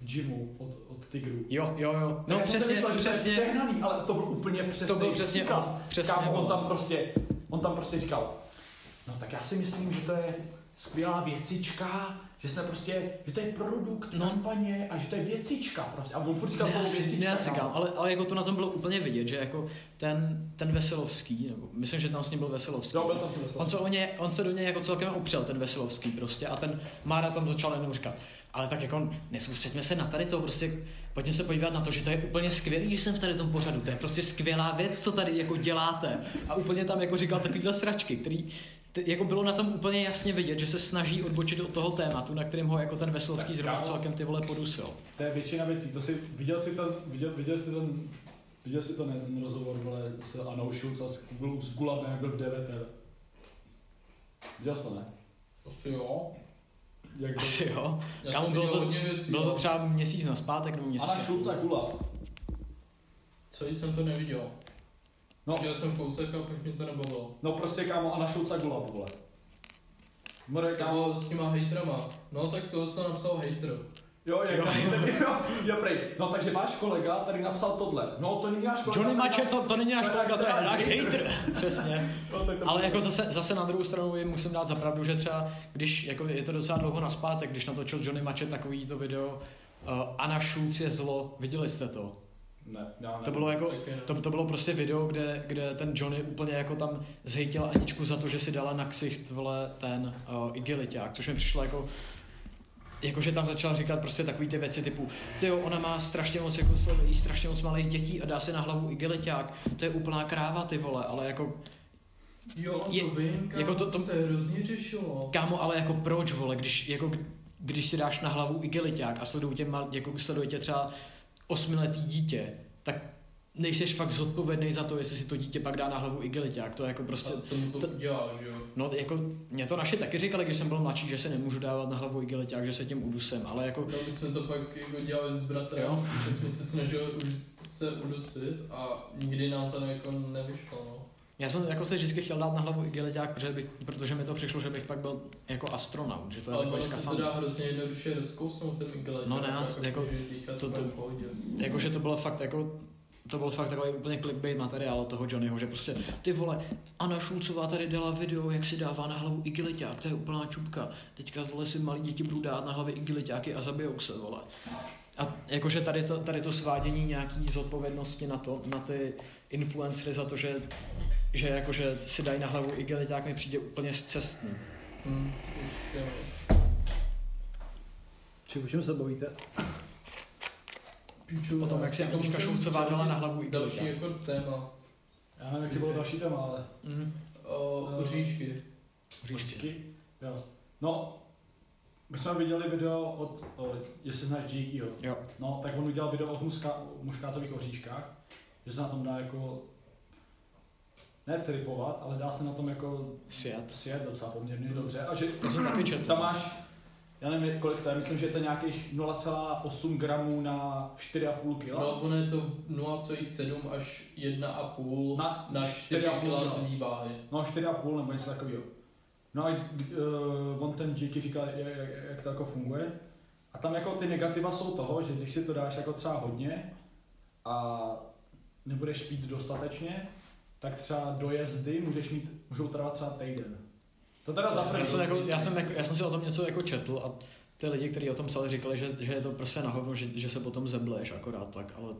[SPEAKER 1] v gymu od, od Tigru.
[SPEAKER 2] Jo, jo, jo,
[SPEAKER 1] No,
[SPEAKER 2] no přesně,
[SPEAKER 1] myslel, že to je
[SPEAKER 2] přesně,
[SPEAKER 1] sehnaný, ale to byl úplně přesný
[SPEAKER 2] to byl přesně on, přesně
[SPEAKER 1] Kámo, on. tam prostě, on tam prostě říkal, no tak já si myslím, že to je skvělá věcička, že jsme prostě, že to je produkt
[SPEAKER 2] No.
[SPEAKER 1] kampaně a že to je věcička prostě. A on furt říkal slovo
[SPEAKER 2] si-
[SPEAKER 1] věcička.
[SPEAKER 2] ne, já si
[SPEAKER 1] kámo.
[SPEAKER 2] říkám, ale, ale jako to na tom bylo úplně vidět, že jako ten, ten Veselovský, nebo myslím, že tam s ním byl Veselovský.
[SPEAKER 1] Jo, byl tam myslel.
[SPEAKER 2] On se, o ně, on se do něj jako celkem opřel, ten Veselovský prostě, a ten Mára tam začal jenom říkat, ale tak jako nesoustřeďme se na tady to, prostě pojďme se podívat na to, že to je úplně skvělý, že jsem v tady tom pořadu, to je prostě skvělá věc, co tady jako děláte. A úplně tam jako říkal takovýhle sračky, který jako bylo na tom úplně jasně vidět, že se snaží odbočit od toho tématu, na kterém ho jako ten Veselovský zrovna
[SPEAKER 1] kámo.
[SPEAKER 2] celkem ty vole podusil.
[SPEAKER 1] To je většina věcí. To si, viděl jsi ten, viděl, viděl jsi ten, viděl jsi ten, ten rozhovor vole, s Anou Schulz a s, s Gulabem, jak byl v DVTV. Viděl jsi to, ne?
[SPEAKER 3] Asi jo.
[SPEAKER 1] Jak byl,
[SPEAKER 2] Asi jo. Kámo,
[SPEAKER 3] jsem
[SPEAKER 2] bylo to,
[SPEAKER 3] hodně věcí,
[SPEAKER 2] bylo to třeba měsíc na zpátek nebo měsíc.
[SPEAKER 1] Anna Schulz a Gulab.
[SPEAKER 3] Celý jsem to neviděl.
[SPEAKER 1] No.
[SPEAKER 3] Viděl jsem kousek a pak mě to nebavilo.
[SPEAKER 1] No prostě kámo, a na Šulca Gulab, vole. More,
[SPEAKER 3] To
[SPEAKER 1] kámo,
[SPEAKER 3] s těma hejtrama. No tak to jsem napsal hejtr.
[SPEAKER 1] jo, jak
[SPEAKER 2] Jo.
[SPEAKER 1] jo, jo, jo, prej. No takže váš kolega tady napsal tohle. No to není náš kolega.
[SPEAKER 2] Johnny Mače, to, to není náš kolega, to je náš
[SPEAKER 1] hater.
[SPEAKER 2] hater. Přesně.
[SPEAKER 1] No, tak to
[SPEAKER 2] Ale jako zase, zase na druhou stranu jim musím dát za pravdu, že třeba, když jako je to docela dlouho naspátek, když natočil Johnny Mače takový to video uh, Anna Schulz je zlo, viděli jste to?
[SPEAKER 1] Ne, já ne.
[SPEAKER 2] To bylo jako, to, to bylo prostě video, kde, kde ten Johnny úplně jako tam zhejtil Aničku za to, že si dala na ksicht vole ten uh, igeliťák, což mi přišlo jako jakože tam začal říkat prostě takový ty věci typu, ty ona má strašně moc jako sledují strašně moc malých dětí a dá si na hlavu igeliťák, to je úplná kráva ty vole, ale jako
[SPEAKER 3] Jo,
[SPEAKER 2] je-
[SPEAKER 3] to vím, kámo,
[SPEAKER 2] jako to-
[SPEAKER 3] to,
[SPEAKER 2] to-
[SPEAKER 3] to se hrozně řešilo.
[SPEAKER 2] Kámo, ale jako proč, vole, když, jako, když si dáš na hlavu igeliťák a sledují tě, mal, jako sleduje tě třeba osmiletý dítě, tak nejseš fakt zodpovědný za to, jestli si to dítě pak dá na hlavu igeliťák, to je jako prostě,
[SPEAKER 3] A co mu to udělá, že jo?
[SPEAKER 2] no jako, mě to naši taky říkali, když jsem byl mladší, že se nemůžu dávat na hlavu igeliťák, že se tím udusem, ale jako,
[SPEAKER 3] No my jsme to pak jako dělali s bratrem,
[SPEAKER 2] Jo.
[SPEAKER 3] že jsme se snažili už se udusit a nikdy nám to jako nevyšlo, no.
[SPEAKER 2] Já jsem jako se vždycky chtěl dát na hlavu igeliťák, protože, bych, protože mi to přišlo, že bych pak byl jako astronaut, že to je
[SPEAKER 3] Ale ono se to dá hrozně jednoduše rozkousnout ten igelek.
[SPEAKER 2] No ne, jako-
[SPEAKER 3] že dýchat
[SPEAKER 2] to-
[SPEAKER 3] to, pohodě.
[SPEAKER 2] Jakože to bylo fakt jako to byl fakt takový úplně clickbait materiál toho Johnnyho, že prostě ty vole, Anna Šulcová tady dala video, jak si dává na hlavu igeliťák, to je úplná čupka. Teďka vole si malí děti budou dát na hlavě igeliťáky a zabijou se, vole. A jakože tady to, tady to svádění nějaký zodpovědnosti na to, na ty influencery za to, že, že jakože si dají na hlavu igeliťák mi přijde úplně zcestný.
[SPEAKER 3] Hm, no.
[SPEAKER 1] Či o se bavíte?
[SPEAKER 3] Píču,
[SPEAKER 2] Potom, jak si
[SPEAKER 3] jako
[SPEAKER 2] Anička Šulcová dala na hlavu
[SPEAKER 3] Další
[SPEAKER 2] igeliťák.
[SPEAKER 3] jako téma.
[SPEAKER 1] Já nevím, jaký bylo další téma, ale...
[SPEAKER 2] Mm.
[SPEAKER 3] O,
[SPEAKER 1] No.
[SPEAKER 3] oříšky.
[SPEAKER 1] Říšky? Jo. No, my jsme viděli video od, o, jestli znáš Jakeyho.
[SPEAKER 2] Jo.
[SPEAKER 1] No, tak on udělal video o muska, muškátových oříškách, že se na tom dá jako ne tripovat, ale dá se na tom jako
[SPEAKER 2] Sjet.
[SPEAKER 1] sjet docela poměrně dobře. A že
[SPEAKER 2] To jsem taky četl.
[SPEAKER 1] tam máš, já nevím kolik to je, myslím, že to je nějakých 0,8 gramů na 4,5 kg.
[SPEAKER 3] No, ono je to 0,7 až 1,5
[SPEAKER 1] Na
[SPEAKER 3] na 4
[SPEAKER 1] 4,5
[SPEAKER 3] kg
[SPEAKER 1] kilo.
[SPEAKER 3] tvý váhy.
[SPEAKER 1] No 4,5 nebo něco takového. No a uh, on ten říkal, jak, jak, jak to jako funguje. A tam jako ty negativa jsou toho, že když si to dáš jako třeba hodně a nebudeš pít dostatečně, tak třeba dojezdy můžeš mít, můžou trvat třeba týden. To teda za
[SPEAKER 2] Já jsem, jako, já, jsem jako, já jsem si o tom něco jako četl a ty lidi, kteří o tom psali, říkali, že, že je to prostě na hovno, že, že se potom zebleš akorát tak, ale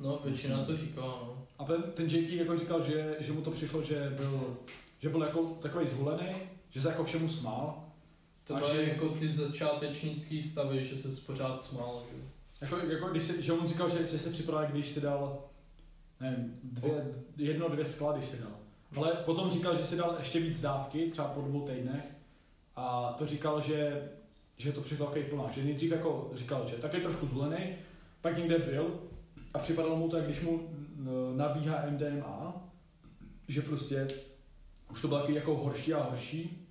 [SPEAKER 3] No, většina to říká, no.
[SPEAKER 1] A ten, ten Jakey jako říkal, že, že mu to přišlo, že byl, že byl jako takový zhulený, že se jako všemu smál.
[SPEAKER 3] To
[SPEAKER 1] A že-
[SPEAKER 3] jako ty začátečnický stavy, že se pořád smál, že?
[SPEAKER 1] Jako, jako když si, že on říkal, že, že se připravil, když si dal, nevím, dvě, jedno, dvě skla, když si dal. Ale potom říkal, že si dal ještě víc dávky, třeba po dvou týdnech. A to říkal, že, že to přišlo takový plná. Že nejdřív jako říkal, že tak je trošku zvolený, pak někde byl a připadalo mu to, jak když mu nabíhá MDMA, že prostě už to bylo takový jako horší a horší.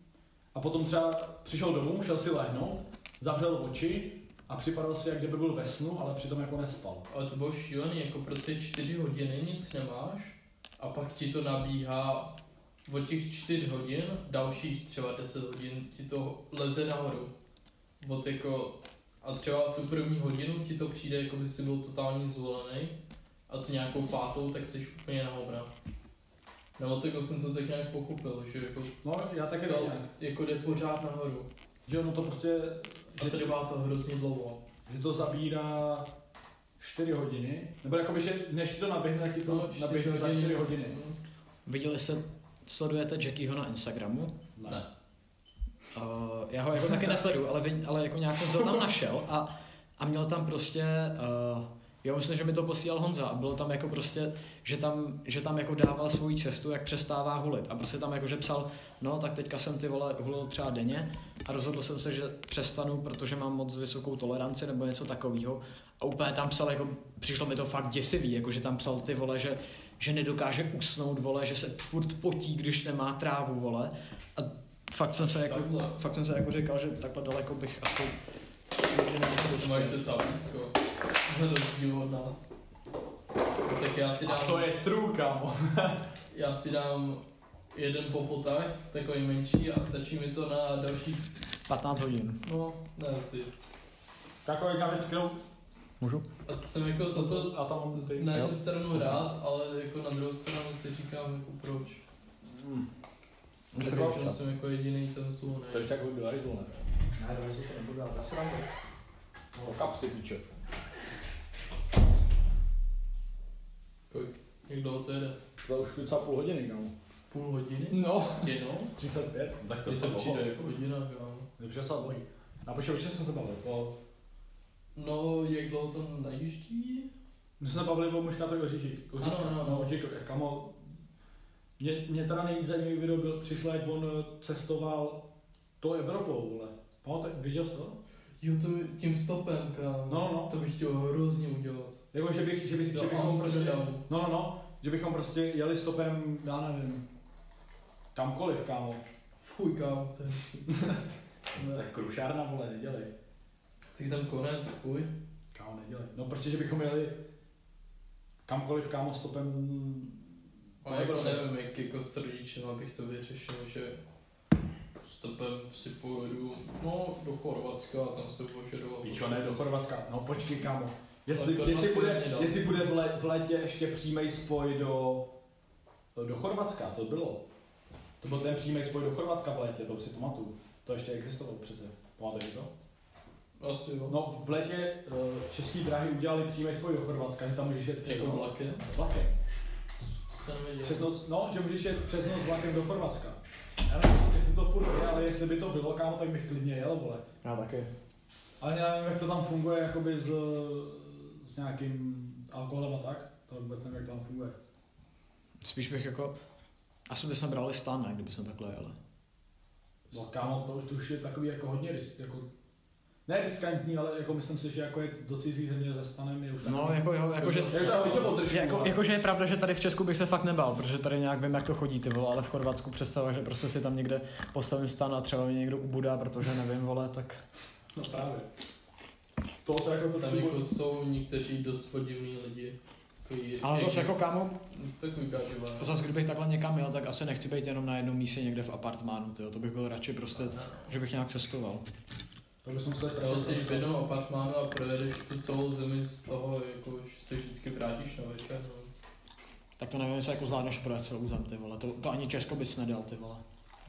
[SPEAKER 1] A potom třeba přišel domů, šel si lehnout, zavřel oči a připadal si, jak kdyby byl ve snu, ale přitom jako nespal.
[SPEAKER 3] Ale to bylo šílený, jako prostě 4 hodiny nic nemáš a pak ti to nabíhá od těch 4 hodin, dalších třeba 10 hodin ti to leze nahoru. Od jako, a třeba tu první hodinu ti to přijde, jako by si byl totálně zvolený a tu nějakou pátou, tak jsi úplně na hovna. Nebo tak jsem to tak nějak pochopil, že jako
[SPEAKER 1] No, já taky
[SPEAKER 3] to
[SPEAKER 1] nějak.
[SPEAKER 3] jako jde pořád nahoru.
[SPEAKER 1] Že ono to prostě, že,
[SPEAKER 3] trvá to hrozně dlouho.
[SPEAKER 1] že to zabírá 4 hodiny, nebo jakoby, že než ti to naběhne, tak ti to
[SPEAKER 3] No,
[SPEAKER 1] naběhne za
[SPEAKER 3] hodiny.
[SPEAKER 1] 4 hodiny.
[SPEAKER 3] Mm.
[SPEAKER 2] viděli jste, sledujete Jackieho na Instagramu?
[SPEAKER 3] Ne.
[SPEAKER 2] Uh, já ho jako taky nesleduju, ale, ale jako nějak jsem se ho tam našel a, a měl tam prostě, uh, já myslím, že mi to posílal Honza a bylo tam jako prostě, že tam, že tam jako dával svoji cestu, jak přestává hulit a prostě tam jako, že psal, no tak teďka jsem ty vole hulil třeba denně a rozhodl jsem se, že přestanu, protože mám moc vysokou toleranci nebo něco takového a úplně tam psal, jako přišlo mi to fakt děsivý, jako že tam psal ty vole, že že nedokáže usnout, vole, že se furt potí, když nemá trávu, vole. A fakt jsem se jako,
[SPEAKER 3] Takhle.
[SPEAKER 2] fakt jsem se jako říkal, že takhle daleko bych asi nikdy nemohl
[SPEAKER 3] To
[SPEAKER 2] dospět.
[SPEAKER 3] máš docela blízko. Na rozdíl od nás. Tak já si
[SPEAKER 1] A
[SPEAKER 3] dám,
[SPEAKER 1] to je true, kámo.
[SPEAKER 3] já si dám jeden popotah, takový menší a stačí mi to na další,
[SPEAKER 2] 15 hodin.
[SPEAKER 3] no, ne asi.
[SPEAKER 1] Takový kavečkou.
[SPEAKER 2] Můžu?
[SPEAKER 3] A to jsem jako za to
[SPEAKER 1] A tam
[SPEAKER 3] na jednu
[SPEAKER 2] Jo.
[SPEAKER 3] stranu rád, ale jako na druhou stranu si říkám jako proč.
[SPEAKER 1] Hmm.
[SPEAKER 2] Se
[SPEAKER 1] Jako-
[SPEAKER 3] jsem jako jediný ten slon,
[SPEAKER 1] To ještě jako byla Rizl, ne? Ne, to to nebudu dát. To. No, kapsy, piče.
[SPEAKER 3] Kolik, jak dlouho to jede?
[SPEAKER 1] To už docela půl hodiny, kámo.
[SPEAKER 3] Půl hodiny?
[SPEAKER 1] No.
[SPEAKER 3] Jenom?
[SPEAKER 1] 35. Tak to se
[SPEAKER 3] přijde jako hodina, kámo.
[SPEAKER 1] Dobře, se dlouhý. A počkej, už jsme se bavili. O,
[SPEAKER 3] No, jak dlouho to najíždí?
[SPEAKER 1] my jsme se bavili o možná to Kožičík.
[SPEAKER 3] Ano, ano, ano.
[SPEAKER 1] No, o těch, kamo, mě, mě teda nejvíc zajímavý video byl, přišlo, jak on eh, cestoval to Evropou, vole. Pamatuješ, viděl jsi to?
[SPEAKER 3] Jo, to tím stopem, kámo.
[SPEAKER 1] No, no.
[SPEAKER 3] To bych chtěl hrozně udělat.
[SPEAKER 1] Jako, že, bych, že, bych, že bychom prostě, no, no, no, že bychom prostě jeli stopem, já nevím, kamkoliv, kámo.
[SPEAKER 3] Fuj, kámo, to je.
[SPEAKER 1] Tak krušárna, vole, nedělej.
[SPEAKER 3] Tak tam konec, fuj.
[SPEAKER 1] Kámo, nedělej. No prostě, že bychom jeli kamkoliv, kámo, stopem
[SPEAKER 3] A jako nevím, jak jako s rodičem, abych to vyřešil, že stopem si pojedu, no, do Chorvatska a tam se požadoval.
[SPEAKER 1] Píčo, ne, do Chorvatska. No počkej, kámo. Jestli, jestli, bude,
[SPEAKER 3] dál.
[SPEAKER 1] jestli bude v, le, v létě ještě přímý spoj do, do Chorvatska, to bylo. To byl ten přímý spoj do Chorvatska v létě, to si pamatuju. To ještě existovalo přece. Pamatuješ to?
[SPEAKER 3] Asi jo.
[SPEAKER 1] No, v létě eh, český dráhy udělali přímý spoj do Chorvatska, že tam můžeš jet přes
[SPEAKER 3] Jako
[SPEAKER 1] noc.
[SPEAKER 3] vlakem?
[SPEAKER 1] Vlakem. Přes noc, no, že můžeš jet přes noc vlakem do Chorvatska. Já nevím, jestli to furt je, ale jestli by to bylo, kámo, tak bych klidně jel, vole.
[SPEAKER 2] Já taky.
[SPEAKER 1] Ale já nevím, jak to tam funguje jakoby s, s nějakým alkoholem a tak. To vůbec nevím, jak to tam funguje.
[SPEAKER 2] Spíš bych jako... Asi bychom brali stan, ne, kdyby jsme takhle jeli.
[SPEAKER 1] No kámo, to už, to už je takový jako hodně risk, jako, ne riskantní, ale jako myslím si, že jako je do cizí země ze stanem je už
[SPEAKER 2] No,
[SPEAKER 1] takový-
[SPEAKER 2] jako jo, jakože...
[SPEAKER 1] je to hodně
[SPEAKER 2] Jako,
[SPEAKER 1] ale-
[SPEAKER 2] jakože je pravda, že tady v Česku bych se fakt nebal, protože tady nějak vím, jak to chodí, ty vole, ale v Chorvatsku představa, že prostě si tam někde postavím stan a třeba mě někdo ubudá, protože nevím, vole, tak...
[SPEAKER 1] No právě. To se jako
[SPEAKER 3] Tam
[SPEAKER 1] trošku...
[SPEAKER 3] jako jsou někteří dost podivní lidi. Takový,
[SPEAKER 2] Ale zase jako kámo,
[SPEAKER 3] Takový
[SPEAKER 2] zase kdybych takhle někam jel, tak asi nechci být jenom na jednom místě někde v apartmánu, tyjo. to bych byl radši prostě, že bych nějak cestoval.
[SPEAKER 1] To bych se
[SPEAKER 3] Dal
[SPEAKER 1] strašně
[SPEAKER 3] si v jednom apartmánu a projedeš tu celou zemi z toho, jako že se vždycky vrátíš na večer. No.
[SPEAKER 2] Tak to nevím, jestli jako zvládneš projet celou zem, ty vole, to, to ani Česko bys nedal, ty vole.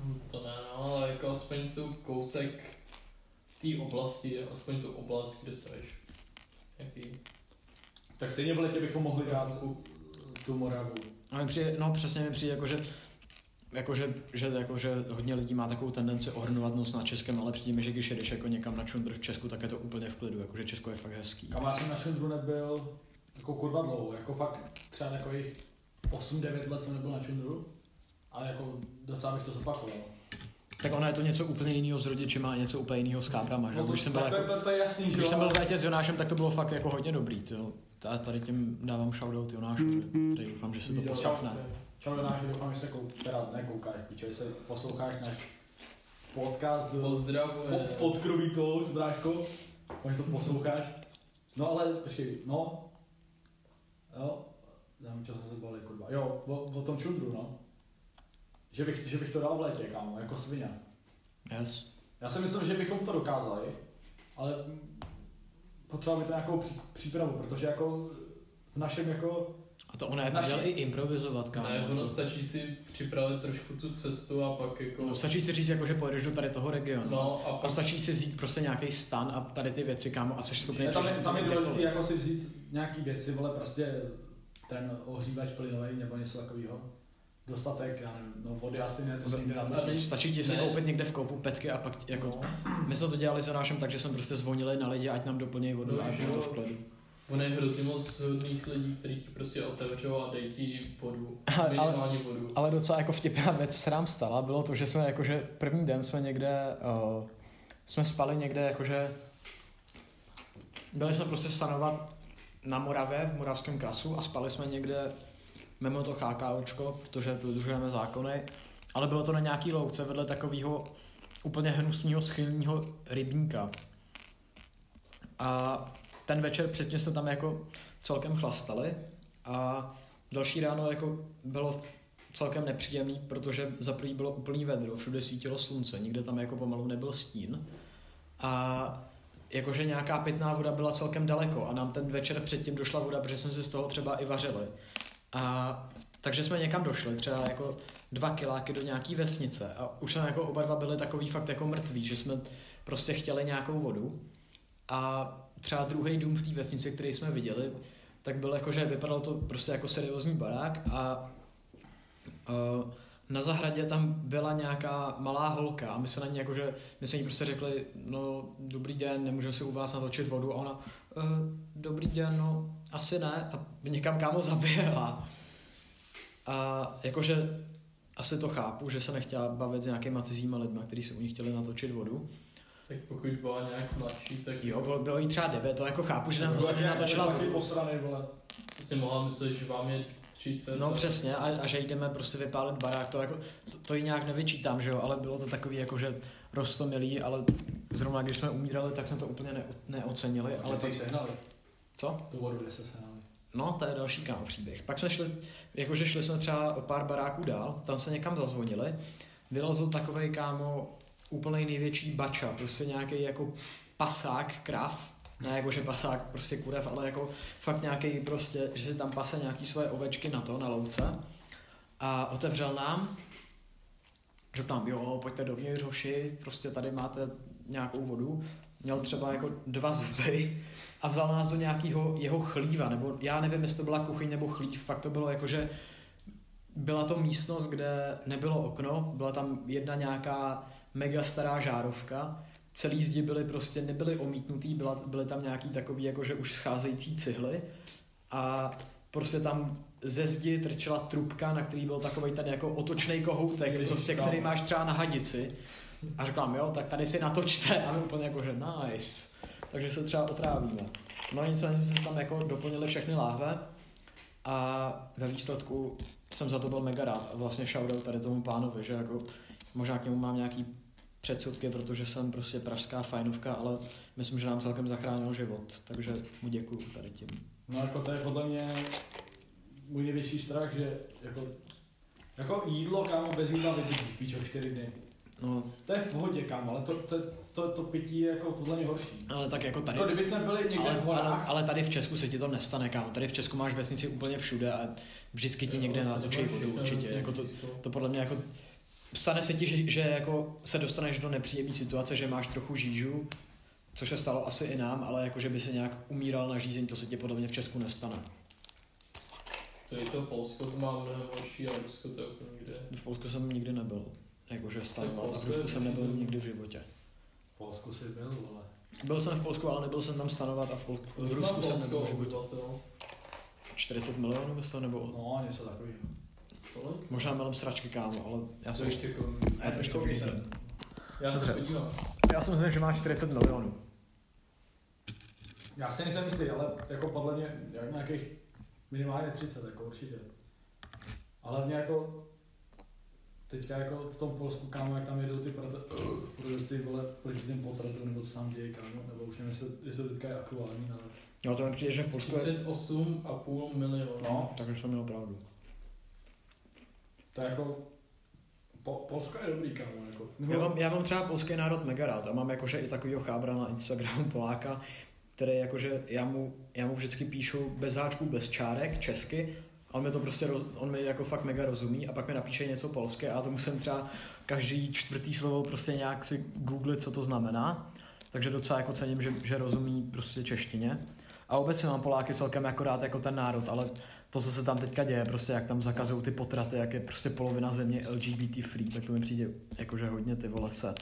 [SPEAKER 3] Hm, To ne, no, ale jako aspoň tu kousek té oblasti, aspoň tu oblast, kde seš. Jaký?
[SPEAKER 1] Tak stejně v létě bychom mohli dát u, tu Moravu.
[SPEAKER 2] A mi přijde, no přesně mi přijde, jako že, jakože, že, jakože hodně lidí má takovou tendenci ohrnovat nos na českém, ale přijde mi, že když jedeš jako někam na čundr v Česku, tak je to úplně v klidu, jakože Česko je fakt hezký.
[SPEAKER 1] Kam já jsem na Šundru nebyl jako kurva dlouho, jako fakt třeba takových 8-9 let jsem nebyl na Šundru, ale jako docela bych to zopakoval.
[SPEAKER 2] Tak ono je to něco úplně jiného s rodičima a něco úplně jiného s káprama, že?
[SPEAKER 1] No to,
[SPEAKER 2] když jsem
[SPEAKER 1] tak
[SPEAKER 2] byl,
[SPEAKER 1] to,
[SPEAKER 2] jako,
[SPEAKER 1] to, to, je jasný,
[SPEAKER 2] když
[SPEAKER 1] jo,
[SPEAKER 2] jsem byl v létě s Jonášem, tak to bylo fakt jako hodně dobrý, tyjo. Já tady tím dávám shoutout Jonášovi, který doufám, že se to poslechne.
[SPEAKER 1] Čau Jonáš, doufám, že se kou, teda nekoukáš, že se posloucháš náš podcast do
[SPEAKER 3] Pozdravuje.
[SPEAKER 1] pod, podkroví to s bráškou, že to posloucháš. No ale, počkej, no, jo, dám čas se bavili, kurva. Jo, o, o tom čundru, no. Že bych, že bych to dal v létě, kámo, jako svině.
[SPEAKER 2] Yes.
[SPEAKER 1] Já si myslím, že bychom to dokázali, ale potřebovali by to nějakou pří, přípravu, protože jako v našem jako,
[SPEAKER 2] A to ono je
[SPEAKER 1] Naši-
[SPEAKER 2] i improvizovat, kámo.
[SPEAKER 3] Ne, ono stačí si připravit trošku tu cestu a pak jako...
[SPEAKER 2] No, stačí si říct, jako, že pojedeš do tady toho regionu.
[SPEAKER 3] No a
[SPEAKER 2] A
[SPEAKER 3] pak
[SPEAKER 2] stačí si vzít prostě nějaký stan a tady ty věci, kámo, a jsi schopný
[SPEAKER 1] je, tam, tam je důležité jako si vzít nějaký věci, vole, prostě ten ohřívač plynový nebo něco takového. Dostatek, já nevím, no vody asi ne, to se nikdy
[SPEAKER 3] A
[SPEAKER 1] natočí.
[SPEAKER 3] když-
[SPEAKER 2] Stačí ti si
[SPEAKER 3] Ne.
[SPEAKER 2] koupit někde v koupu petky a pak jako...
[SPEAKER 1] No.
[SPEAKER 2] My jsme to dělali s Jonášem tak, že jsme prostě zvonili na lidi, ať nám doplnějí vodu
[SPEAKER 3] No,
[SPEAKER 2] a
[SPEAKER 3] že
[SPEAKER 2] bylo to v klidu.
[SPEAKER 3] on je hrozně moc hodných lidí, kteří ti prostě otevřou a dají ti vodu.
[SPEAKER 2] Ale-
[SPEAKER 3] Minimálně vodu.
[SPEAKER 2] Ale docela jako vtipná věc se nám stala, bylo to, že jsme jakože první den jsme někde, uh, jsme spali někde jakože, byli jsme prostě stanovat na Moravě, v Moravském krasu a spali jsme někde mimo to chákáočko, protože dodržujeme zákony, ale bylo to na nějaký louce vedle takového úplně hnusného schylního rybníka. A ten večer předtím jsme tam jako celkem chlastali A další ráno jako bylo celkem nepříjemný, protože za prvý bylo úplný vedro, všude svítilo slunce, nikde tam jako pomalu nebyl stín. A jakože nějaká pitná voda byla celkem daleko a nám ten večer předtím došla voda, protože jsme si z toho třeba i vařili. A takže jsme někam došli, třeba jako dva kiláky do nějaký vesnice. A už jsme jako oba dva byli takový fakt jako mrtví, že jsme prostě chtěli nějakou vodu. A třeba druhý dům v té vesnici, který jsme viděli, tak byl jako, že vypadalo to prostě jako seriózní barák. A uh, na zahradě tam byla nějaká malá holka. A my se na ní jakože, my jsme jí prostě řekli, no dobrý den, nemůžu si u vás natočit vodu. A ona, uh, dobrý den, no asi ne a někam kámo zaběhla. A jakože asi to chápu, že se nechtěla bavit s nějakýma cizíma lidma, kteří si u ní chtěli natočit vodu.
[SPEAKER 3] Tak pokud byla nějak mladší, tak
[SPEAKER 2] Jo, bylo, bylo jí třeba 9, to jako chápu, že tam
[SPEAKER 1] Bylo
[SPEAKER 2] prostě natočila
[SPEAKER 1] taky posranej, vole.
[SPEAKER 3] si mohla myslet, že vám je 30.
[SPEAKER 2] No přesně, a, a že jdeme prostě vypálit barák, to, jako, to, to jí nějak nevyčítám, že jo, ale bylo to takový jako, že rostomilý, ale zrovna když jsme umírali, tak jsme to úplně ne, neocenili, ale
[SPEAKER 1] Ale jste ji sehnali.
[SPEAKER 2] co?
[SPEAKER 1] Tu vodu, kde jste sehnali.
[SPEAKER 2] No, to je další kámo příběh. Pak jsme šli, jakože šli jsme třeba o pár baráků dál, tam se někam zazvonili, vylezl takový kámo úplnej největší bača, prostě nějaký jako pasák krav, ne jakože pasák prostě kurev, ale jako fakt nějaký prostě, že si tam pase nějaký svoje ovečky na to, na louce a otevřel nám, řekl nám, jo, pojďte dovnitř, hoši, prostě tady máte nějakou vodu, měl třeba jako dva zuby a vzal nás do nějakého jeho chlíva, nebo já nevím, jestli to byla kuchyň nebo chlív, fakt to bylo jako, že byla to místnost, kde nebylo okno, byla tam jedna nějaká mega stará žárovka, celý zdi byly prostě, nebyly omítnutý, byla, byly tam nějaký takový jakože už scházející cihly a prostě tam ze zdi trčela trubka, na který byl takový ten jako otočný kohoutek,
[SPEAKER 1] Ježiš,
[SPEAKER 2] prostě, který máš třeba na hadici. A říkám, jo, tak tady si natočte a my úplně jako, že nice. Takže se třeba otrávíme. No nicméně se tam jako doplnili všechny láhve a ve výsledku jsem za to byl mega rád a vlastně shoutout tady tomu pánovi, že jako možná k němu mám nějaký předsudky, protože jsem prostě pražská fajnovka, ale myslím, že nám celkem zachránil život, takže mu děkuju tady tím.
[SPEAKER 1] No jako to je podle mě můj největší strach, že jako, jako jídlo, kámo, bez jídla vydržíš, píčo, čtyři dny.
[SPEAKER 2] No,
[SPEAKER 1] To je v pohodě, kámo, ale to, to, to, to pití je jako podle mě horší.
[SPEAKER 2] ale tak jako tady...
[SPEAKER 1] Jako kdyby jsme byli někde
[SPEAKER 2] Ale,
[SPEAKER 1] v horách,
[SPEAKER 2] ale, ale, tady v Česku se ti to nestane, kámo. Tady v Česku máš vesnici úplně všude a vždycky ti někde natočí vodu, určitě. Jako to, to podle mě jako stane se ti, že, že jako se dostaneš do nepříjemné situace, že máš trochu žížu, což se stalo asi i nám, ale jako že by se nějak umíral na žízeň, to se ti podle mě v Česku nestane.
[SPEAKER 3] To je to Polsko, to má mnohem horší a Rusko to je úplně někde.
[SPEAKER 2] V Polsku jsem nikdy nebyl, jakože stanoval a v Rusku jsem nebyl nikdy v životě.
[SPEAKER 1] v Polsku si byl, vole.
[SPEAKER 2] Byl jsem v Polsku, ale nebyl jsem tam stanovat a v, Polsku, v Rusku jsem nebyl v životě.
[SPEAKER 3] obyvatel?
[SPEAKER 2] 40 milionů myslím, nebo
[SPEAKER 1] No, něco takového.
[SPEAKER 2] Možná melem sračky, kámo, ale já jsem
[SPEAKER 3] ještě kolik?
[SPEAKER 2] Já to ještě.
[SPEAKER 3] Já se podívám.
[SPEAKER 2] Já si myslím, že má 40 milionů.
[SPEAKER 1] Já si nejsem jistý, ale jako podle mě jak nějakých minimálně 30, jako určitě. Ale hlavně jako teďka jako v tom Polsku, kámo, jak tam jedou ty prote- protesty, vole, proti těm potratům, nebo co tam děje, kámo, nebo už nevím, jestli, jestli teďka je aktuální, ale...
[SPEAKER 2] Jo, to mi přijde, že v Polsku je...
[SPEAKER 3] 38,5 milionů.
[SPEAKER 1] No,
[SPEAKER 2] Takže jsem měl pravdu.
[SPEAKER 1] to je jako... Po, Polsko je dobrý, kámo, jako.
[SPEAKER 2] Já mám, já mám třeba polský národ mega rád a mám jakože i takovýho chábra na Instagramu Poláka, který jakože já mu, já mu vždycky píšu bez háčků, bez čárek, česky on mi to prostě, roz, on mi jako fakt mega rozumí a pak mi napíše něco polské a já to musím třeba každý čtvrtý slovo prostě nějak si googlit, co to znamená. Takže docela jako cením, že, že rozumí prostě češtině. A obecně mám Poláky celkem jako rád jako ten národ, ale to, co se tam teďka děje, prostě jak tam zakazují ty potraty, jak je prostě polovina země LGBT free, tak to mi přijde jakože hodně ty vole set.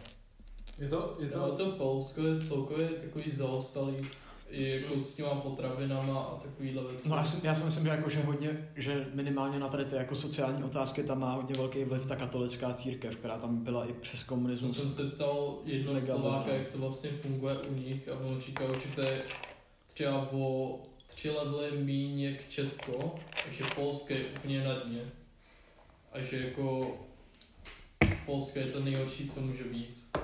[SPEAKER 1] Je to, je
[SPEAKER 3] To,
[SPEAKER 1] to,
[SPEAKER 3] to Polsko je celkově takový zaostalý s, i jako s těma potravinama a takovýhle věci.
[SPEAKER 2] No já si, já si myslím, že, jako, že hodně, že minimálně na tady ty jako sociální otázky tam má hodně velký vliv ta katolická církev, která tam byla i přes
[SPEAKER 3] To
[SPEAKER 2] komunismus.
[SPEAKER 3] jsem se ptal jedno. Slováka, jak to vlastně funguje u nich a on říkal, že to je třeba o tři levely míň jak Česko, takže Polsko je úplně na dně. A že jako Polsko je to nejhorší, co může být.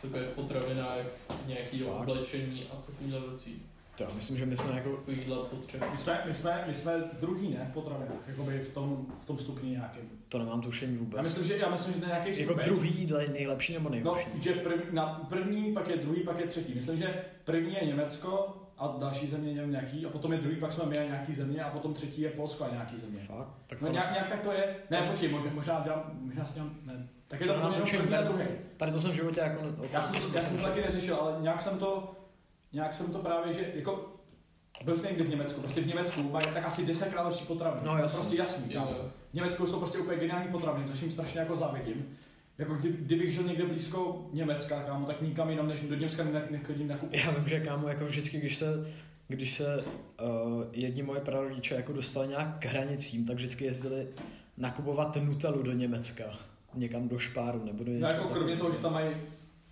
[SPEAKER 3] Co je potravina, jak nějaký
[SPEAKER 2] Fakt?
[SPEAKER 3] oblečení a takovýhle věcí.
[SPEAKER 2] To já myslím, že my jsme jako...
[SPEAKER 3] Jako jídla potřebu.
[SPEAKER 1] My jsme, my jsme, my jsme druhý, ne, v potravinách, jakoby v tom, v tom stupni nějakým.
[SPEAKER 2] To nemám tušení vůbec.
[SPEAKER 1] Já myslím, že, já myslím, že to je nějaký
[SPEAKER 2] jako
[SPEAKER 1] stupeň.
[SPEAKER 2] druhý jídlo je nejlepší nebo
[SPEAKER 1] No,
[SPEAKER 2] nejhorší?
[SPEAKER 1] že prv, na první, pak je druhý, pak je třetí. Myslím, že první je Německo a další země nevím nějaký, a potom je druhý, pak jsme my a nějaký země a potom třetí je Polsko a nějaký země.
[SPEAKER 2] Fakt? Tak
[SPEAKER 1] No
[SPEAKER 2] to,
[SPEAKER 1] nějak, nějak tak to je. Ne,
[SPEAKER 2] to-
[SPEAKER 1] počkej, možná, možná dělám, možná si dělám, ne. Tak je
[SPEAKER 2] To
[SPEAKER 1] to,
[SPEAKER 2] tušení,
[SPEAKER 1] první a
[SPEAKER 2] tady-
[SPEAKER 1] druhý.
[SPEAKER 2] tady to jsem v životě jako...
[SPEAKER 1] Já jsem, to, já jsem to taky neřešil, ale nějak jsem to, nějak jsem to právě, že jako byl jsem někdy v Německu, prostě v Německu mají tak asi desetkrát lepší potraviny.
[SPEAKER 2] No, jasně.
[SPEAKER 1] prostě jasný. Kámo. V Německu jsou prostě úplně geniální potraviny, což jim strašně jako závidím. Jako kdy, kdybych žil někde blízko Německa, kámo, tak nikam jinam než do Německa ne- nechodím nakupovat.
[SPEAKER 2] Já vím, že kámo, jako vždycky, když se, když se uh, jedni moje prarodiče jako dostali nějak k hranicím, tak vždycky jezdili nakupovat Nutellu do Německa. Někam do Špáru nebo do
[SPEAKER 1] No
[SPEAKER 2] něčeho
[SPEAKER 1] jako kromě toho, že tam mají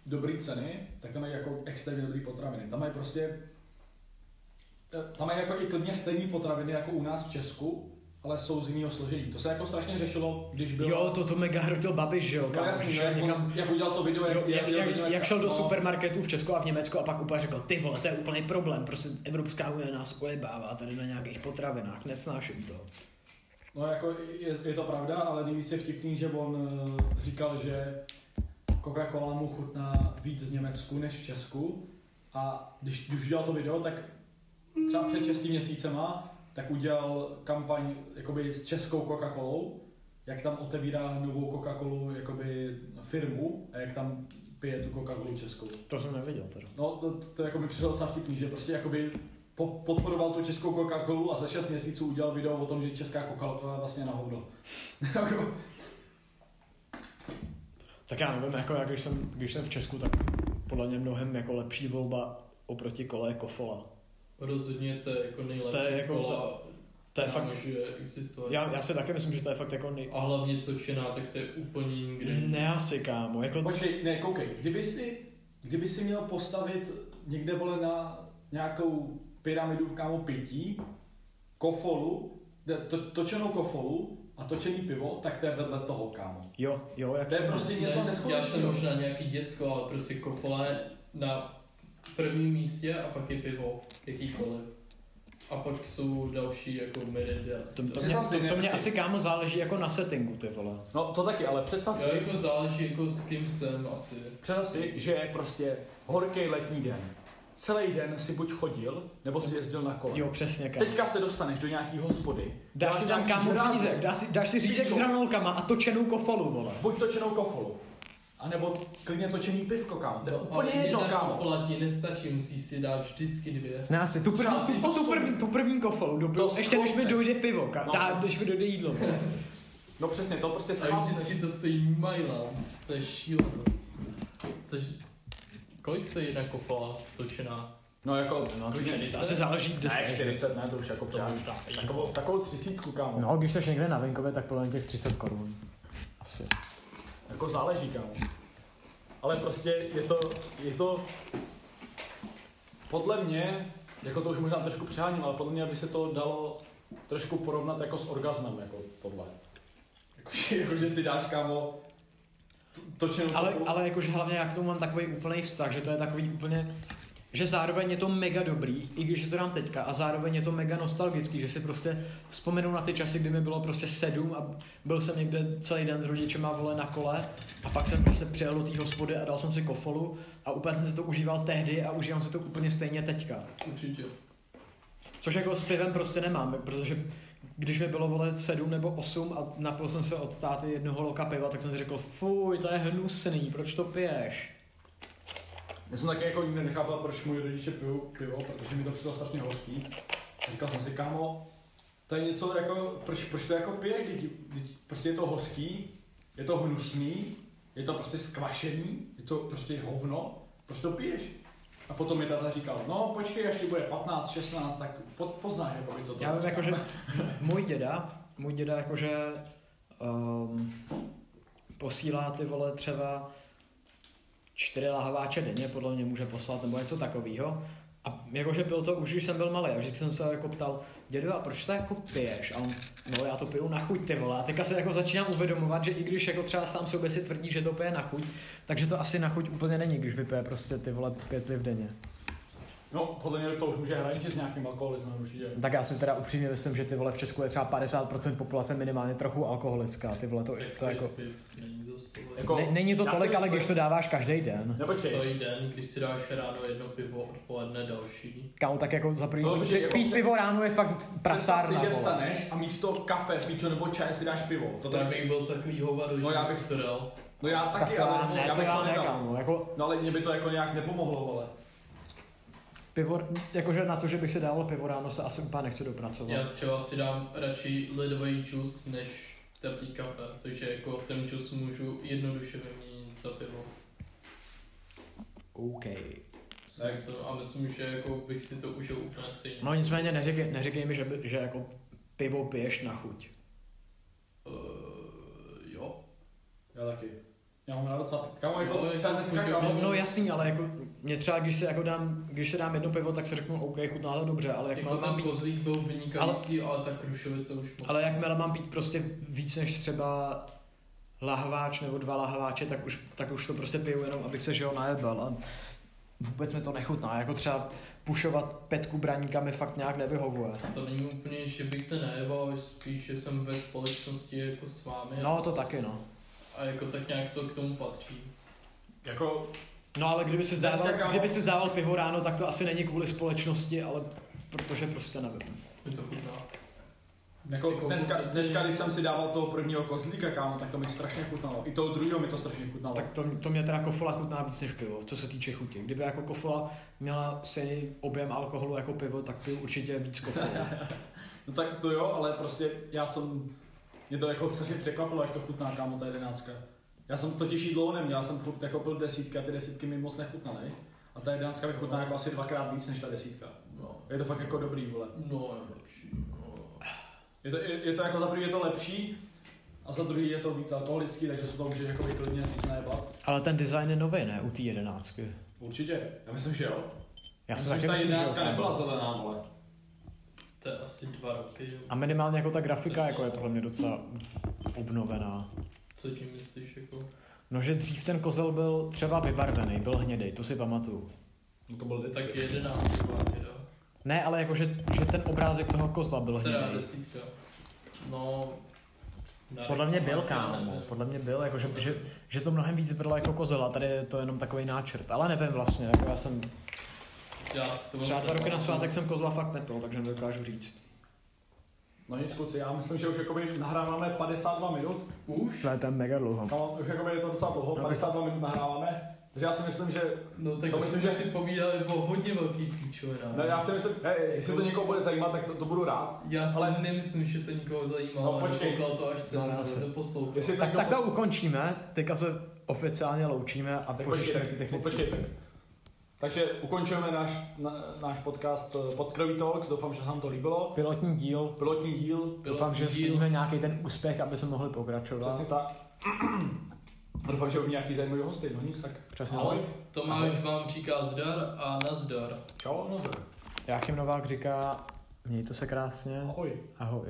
[SPEAKER 1] dobré ceny, tak tam mají jako extrémně dobré potraviny. Tam mají prostě, eh, tam mají jako i klidně stejné potraviny jako u nás v Česku, ale jsou z jiného složení. To se jako strašně řešilo, když byl...
[SPEAKER 2] Jo, to, to mega hrotil Babiš, že jo,
[SPEAKER 1] no,
[SPEAKER 2] kámo,
[SPEAKER 1] jasný,
[SPEAKER 2] že
[SPEAKER 1] no,
[SPEAKER 2] šel
[SPEAKER 1] jak,
[SPEAKER 2] někam,
[SPEAKER 1] jak udělal to video, jak,
[SPEAKER 2] Jo, jak, jak,
[SPEAKER 1] Německa.
[SPEAKER 2] jak, šel do
[SPEAKER 1] No.
[SPEAKER 2] supermarketu v Česku a v Německu a pak úplně řekl, ty vole, to je úplný problém, prostě Evropská unie nás ojebává tady na nějakých potravinách, nesnáším to.
[SPEAKER 1] No jako je, je to pravda, ale nejvíc je vtipný, že on eh, říkal, že Coca-Cola mu chutná víc v Německu než v Česku a když, když udělal to video, tak třeba před 6 měsícema, tak udělal kampaň jakoby s českou Coca-Colou, jak tam otevírá novou Coca-Colu jakoby firmu a jak tam pije tu Coca-Colu českou.
[SPEAKER 2] To jsem neviděl teda.
[SPEAKER 1] No to, to jako mi přišlo docela vtipný, že prostě jakoby po, podporoval tu českou Coca-Colu a za 6 měsíců udělal video o tom, že česká Coca-Cola je vlastně na hovno.
[SPEAKER 2] Tak já nevím, jako já, když, jsem, když jsem v Česku, tak podle mě mnohem jako lepší volba oproti kole je Kofola.
[SPEAKER 3] Rozhodně to je jako nejlepší
[SPEAKER 2] To je jako
[SPEAKER 3] kola,
[SPEAKER 2] To je
[SPEAKER 3] která
[SPEAKER 2] fakt,
[SPEAKER 3] může existovat.
[SPEAKER 2] já, já si taky myslím, že to je fakt jako nej...
[SPEAKER 3] A hlavně točená, tak to je úplně nikde.
[SPEAKER 2] Ne asi, kámo, jako...
[SPEAKER 1] počkej, ne, koukej, kdyby si, kdyby si měl postavit někde vole na nějakou pyramidu kámo pití, kofolu, to, točenou kofolu a točený pivo, tak to je vedle toho, kámo.
[SPEAKER 2] Jo, jo, jak
[SPEAKER 1] To je prostě něco
[SPEAKER 3] já jsem
[SPEAKER 1] neskutečného.
[SPEAKER 3] možná nějaký děcko, ale prostě kofola je na prvním místě a pak je pivo, jakýkoliv. A pak jsou další jako merinda.
[SPEAKER 2] To, to, mě, to, to mě
[SPEAKER 1] nepřijde.
[SPEAKER 2] asi kámo záleží jako na settingu, ty vole.
[SPEAKER 1] No to taky, ale představ
[SPEAKER 3] Já
[SPEAKER 1] si,
[SPEAKER 3] jako záleží jako s kým jsem asi.
[SPEAKER 1] představ si, že je prostě horký letní den. Celý den si buď chodil, nebo si jezdil na kole.
[SPEAKER 2] Jo, přesně, kámo.
[SPEAKER 1] Teďka se dostaneš do nějaký hospody.
[SPEAKER 2] Dáš si tam kámo řízek, dáš si, dáš si řízek s
[SPEAKER 1] Pičo.
[SPEAKER 2] granulkama a točenou kofolu, vole.
[SPEAKER 1] Buď točenou kofolu. A nebo klidně točený pivko, kámo. To je
[SPEAKER 3] No,
[SPEAKER 1] úplně jedno, kámo.
[SPEAKER 3] kofola ti nestačí, musíš si dát vždycky dvě.
[SPEAKER 2] Ne, asi tu první,
[SPEAKER 1] Třeba
[SPEAKER 2] tu, tu,
[SPEAKER 1] osm.
[SPEAKER 2] první, tu první kofolu
[SPEAKER 1] To
[SPEAKER 2] ještě než mi dojde pivo, ka,
[SPEAKER 1] No.
[SPEAKER 2] než mi dojde jídlo.
[SPEAKER 1] No přesně, to prostě
[SPEAKER 3] A
[SPEAKER 1] schválně.
[SPEAKER 3] vždycky to stojí Mailand. To je šílenost. Což, kolik stojí jedna kofola točená?
[SPEAKER 1] No jako,
[SPEAKER 2] No, to
[SPEAKER 1] 40.
[SPEAKER 2] asi záleží, kde
[SPEAKER 1] Ne,
[SPEAKER 2] seš.
[SPEAKER 1] 40 ne, to už jako přeháníš. Takovou, takovou třicítku, kámo.
[SPEAKER 2] No, když jsi někde na venkově, tak podle mě těch 30 korun. Asi.
[SPEAKER 1] Jako záleží, kámo. Ale prostě je to, je to, podle mě, jako to už možná trošku přeháním, ale podle mě by se to dalo trošku porovnat jako s orgasmem, jako tohle. Jakože, jakože si dáš, kámo, točenou
[SPEAKER 2] Ale, ale jakože hlavně já k tomu mám takový úplný vztah, že to je takový úplně, že zároveň je to mega dobrý, i když to dám teďka, a zároveň je to mega nostalgický, že si prostě vzpomenu na ty časy, kdy mi bylo prostě sedm a byl jsem někde celý den s rodičema vole na kole a pak jsem prostě přijel do té hospody a dal jsem si kofolu a úplně jsem si to užíval tehdy a užívám si to úplně stejně teďka.
[SPEAKER 3] Určitě.
[SPEAKER 2] Což jako s pivem prostě nemám, protože když mi bylo vole 7 nebo 8 a napil jsem se od táty jednoho loka piva, tak jsem si řekl, fuj, to je hnusný, proč to piješ?
[SPEAKER 1] Já jsem taky jako nikdy nechápal, proč můj rodiče pijou pivo, protože mi to přišlo strašně hořký. Říkal jsem si, kámo, to je něco jako, proč, proč to jako piješ, děti? Prostě je to hořký, je to hnusný, je to prostě skvašený, je to prostě hovno, proč to piješ? A potom mi tata říkal, no počkej, až ti bude 15, 16, tak po, poznáš, jako by to
[SPEAKER 2] Já vím, jakože můj děda, můj děda jakože um, posílá ty vole třeba čtyři lahváče denně, podle mě může poslat, nebo něco takového. A jakože byl to už, když jsem byl malý, a vždycky jsem se jako ptal, dědo, a proč to jako piješ? A on, no já to piju na chuť, ty vole. A teďka se jako začínám uvědomovat, že i když jako třeba sám sobě si tvrdí, že to pije na chuť, takže to asi na chuť úplně není, když vypije prostě ty vole pět piv denně.
[SPEAKER 1] No, podle mě to už může hraničit s nějakým alkoholismem určitě.
[SPEAKER 2] Tak já si teda upřímně myslím, že ty vole v Česku je třeba 50% populace minimálně trochu alkoholická. Ty vole to,
[SPEAKER 3] Tak
[SPEAKER 2] to jako...
[SPEAKER 3] piv není tolik.
[SPEAKER 1] Jako-
[SPEAKER 2] Ne, není to tolik, ale když to dáváš každý den.
[SPEAKER 1] No počkej,
[SPEAKER 3] Celý den, když si dáš ráno jedno pivo, odpoledne další.
[SPEAKER 2] Kámo, tak jako za první,
[SPEAKER 1] No, protože jako
[SPEAKER 2] pít
[SPEAKER 1] před-
[SPEAKER 2] pivo ráno je fakt prasárna,
[SPEAKER 1] Představ si, že vstaneš a místo kafe, pičo nebo čaje si dáš pivo. To tak
[SPEAKER 3] tak bych byl takový hovado,
[SPEAKER 1] No
[SPEAKER 3] že
[SPEAKER 1] já
[SPEAKER 3] bych to dal.
[SPEAKER 1] No já
[SPEAKER 2] Tak
[SPEAKER 1] taky,
[SPEAKER 2] to
[SPEAKER 1] ale
[SPEAKER 2] já ne,
[SPEAKER 1] já bych to
[SPEAKER 2] ne,
[SPEAKER 1] nedal.
[SPEAKER 2] kámo. Jako
[SPEAKER 1] No ale mě by to jako nějak nepomohlo, vole.
[SPEAKER 2] pivo, jakože na to, že bych si dával pivo ráno, se asi úplně nechci dopracovat.
[SPEAKER 3] Já třeba si dám radši ledový džus, než teplý kafe, takže jako ten džus můžu jednoduše vyměnit za pivo.
[SPEAKER 2] OK.
[SPEAKER 3] Tak jsem, a myslím, že jako bych si to užil úplně stejně.
[SPEAKER 2] No nicméně neříkej, neříkej mi, že, by, že jako pivo piješ na chuť.
[SPEAKER 3] Uh, jo.
[SPEAKER 1] Já taky. Já mám rád docela, kámo, jako
[SPEAKER 3] No,
[SPEAKER 1] třeba
[SPEAKER 3] jako
[SPEAKER 1] dneska, kámo,
[SPEAKER 2] No, no jasný, ale jako mě třeba, když si jako dám, když si dám jedno pivo, tak si řeknu, OK, chutná to dobře, ale jak
[SPEAKER 3] Jako ten
[SPEAKER 2] pít,
[SPEAKER 3] kozlík byl vynikající, ale, ale ta krušovice už moc.
[SPEAKER 2] ale jakmile mám pít prostě víc než třeba lahváč nebo dva lahváče, tak už, tak už to prostě piju jenom, abych se že jo najebal a vůbec mi to nechutná, jako třeba pušovat petku braníka mi fakt nějak nevyhovuje.
[SPEAKER 3] To není úplně, že bych se nejebal, ale spíš, že jsem ve společnosti jako s vámi.
[SPEAKER 2] No to taky no.
[SPEAKER 3] A jako tak nějak to k tomu patří.
[SPEAKER 1] jako,
[SPEAKER 2] No ale kdyby si zdával, kdyby si zdával pivo ráno, tak to asi není kvůli společnosti, ale protože prostě nevím.
[SPEAKER 3] Je to chutná.
[SPEAKER 1] jako dneska, dneska, když jsem si dával toho prvního kozlíka, kámo, tak to mi strašně chutnalo. I toho druhého mi to strašně chutnalo.
[SPEAKER 2] Tak to, to mě teda kofola chutná víc než pivo, co se týče chutě. Kdyby jako kofola měla stejný objem alkoholu jako pivo, tak piju určitě víc kofola.
[SPEAKER 1] No tak to jo, ale prostě já jsem, mě to jako strašně překvapilo, jak to chutná, kámo, ta jedenáctka. Já jsem totiž jí dlouho neměl, já jsem furt jako pil desítky a ty desítky mi moc nechutnaly. A ta jedenáctka mi chutná jako asi dvakrát víc než ta desítka.
[SPEAKER 3] No,
[SPEAKER 1] Je to fakt jako dobrý, vole.
[SPEAKER 3] no je lepší. No.
[SPEAKER 1] Je to, je, je to jako za prvý je to lepší, a za druhý je to víc alkoholický, takže se to může jako klidně víc najebat.
[SPEAKER 2] Ale ten design je nový, ne? U té jedenáctky.
[SPEAKER 1] Určitě, já myslím, že jo.
[SPEAKER 2] Já
[SPEAKER 1] myslím, že ta
[SPEAKER 2] myslím, že jo,
[SPEAKER 1] jedenáctka nebyla zelená, vole.
[SPEAKER 3] To je asi dva roky. jo.
[SPEAKER 2] A minimálně jako ta grafika jako je podle mě docela obnovená.
[SPEAKER 3] Co tím myslíš jako?
[SPEAKER 2] No, že dřív ten kozel byl třeba vybarvený, byl hnědej, to si pamatuju.
[SPEAKER 1] No to byl vždycky.
[SPEAKER 3] Tak jedenáct byla teda.
[SPEAKER 2] Ne, ale jako, že, že ten obrázek toho kozla byl
[SPEAKER 3] Teda
[SPEAKER 2] hnědej.
[SPEAKER 3] desítka. No... na
[SPEAKER 2] Podle mě byl, kámo. Podle mě byl, jako, že, že, že to mnohem víc bylo jako kozel a tady je to jenom takový náčrt. Ale nevím vlastně, jako já jsem
[SPEAKER 3] Já si to
[SPEAKER 2] třeba
[SPEAKER 3] moc
[SPEAKER 2] dva roky na svátek jsem kozla fakt nepil, takže nedokážu říct.
[SPEAKER 1] No nic, kluci, já myslím, že už jakoby nahráváme 52 minut.
[SPEAKER 3] Už?
[SPEAKER 2] To je ten mega dlouho.
[SPEAKER 1] Kamo, už jakoby je to docela dlouho,
[SPEAKER 2] No,
[SPEAKER 1] 52 minut nahráváme. Takže já si myslím, že
[SPEAKER 3] No tak
[SPEAKER 1] To myslím, že-
[SPEAKER 3] si povídali o hodně velký píčovinách.
[SPEAKER 1] No, já si myslím, hej, jestli to někoho bude zajímat, tak to, to budu rád.
[SPEAKER 3] Já si
[SPEAKER 1] Ale-
[SPEAKER 3] nemyslím, že to nikoho zajímá,
[SPEAKER 1] No, počkej.
[SPEAKER 3] to až se
[SPEAKER 2] No,
[SPEAKER 3] no,
[SPEAKER 1] to
[SPEAKER 2] Tak, tak to ukončíme, teďka se oficiálně loučíme a
[SPEAKER 1] Tak
[SPEAKER 2] pořešíme
[SPEAKER 1] počkej,
[SPEAKER 2] ty technické
[SPEAKER 1] počkej. Takže ukončujeme náš, na, náš podcast eh, Podkrový Talks, doufám, že se vám to líbilo.
[SPEAKER 2] Pilotní díl,
[SPEAKER 1] Pilotní díl,
[SPEAKER 2] doufám, že splníme nějaký ten úspěch, aby jsme mohli pokračovat.
[SPEAKER 1] přesně tak. Doufám, že budou nějaký zajímavý hosty, no nic, tak
[SPEAKER 2] Přesně
[SPEAKER 1] ahoj.
[SPEAKER 2] tak.
[SPEAKER 3] Tomáš vám říká zdar a nazdar.
[SPEAKER 1] Čau, no,
[SPEAKER 2] Jáchym Novák říká, mějte se krásně,
[SPEAKER 1] ahoj.
[SPEAKER 2] ahoj.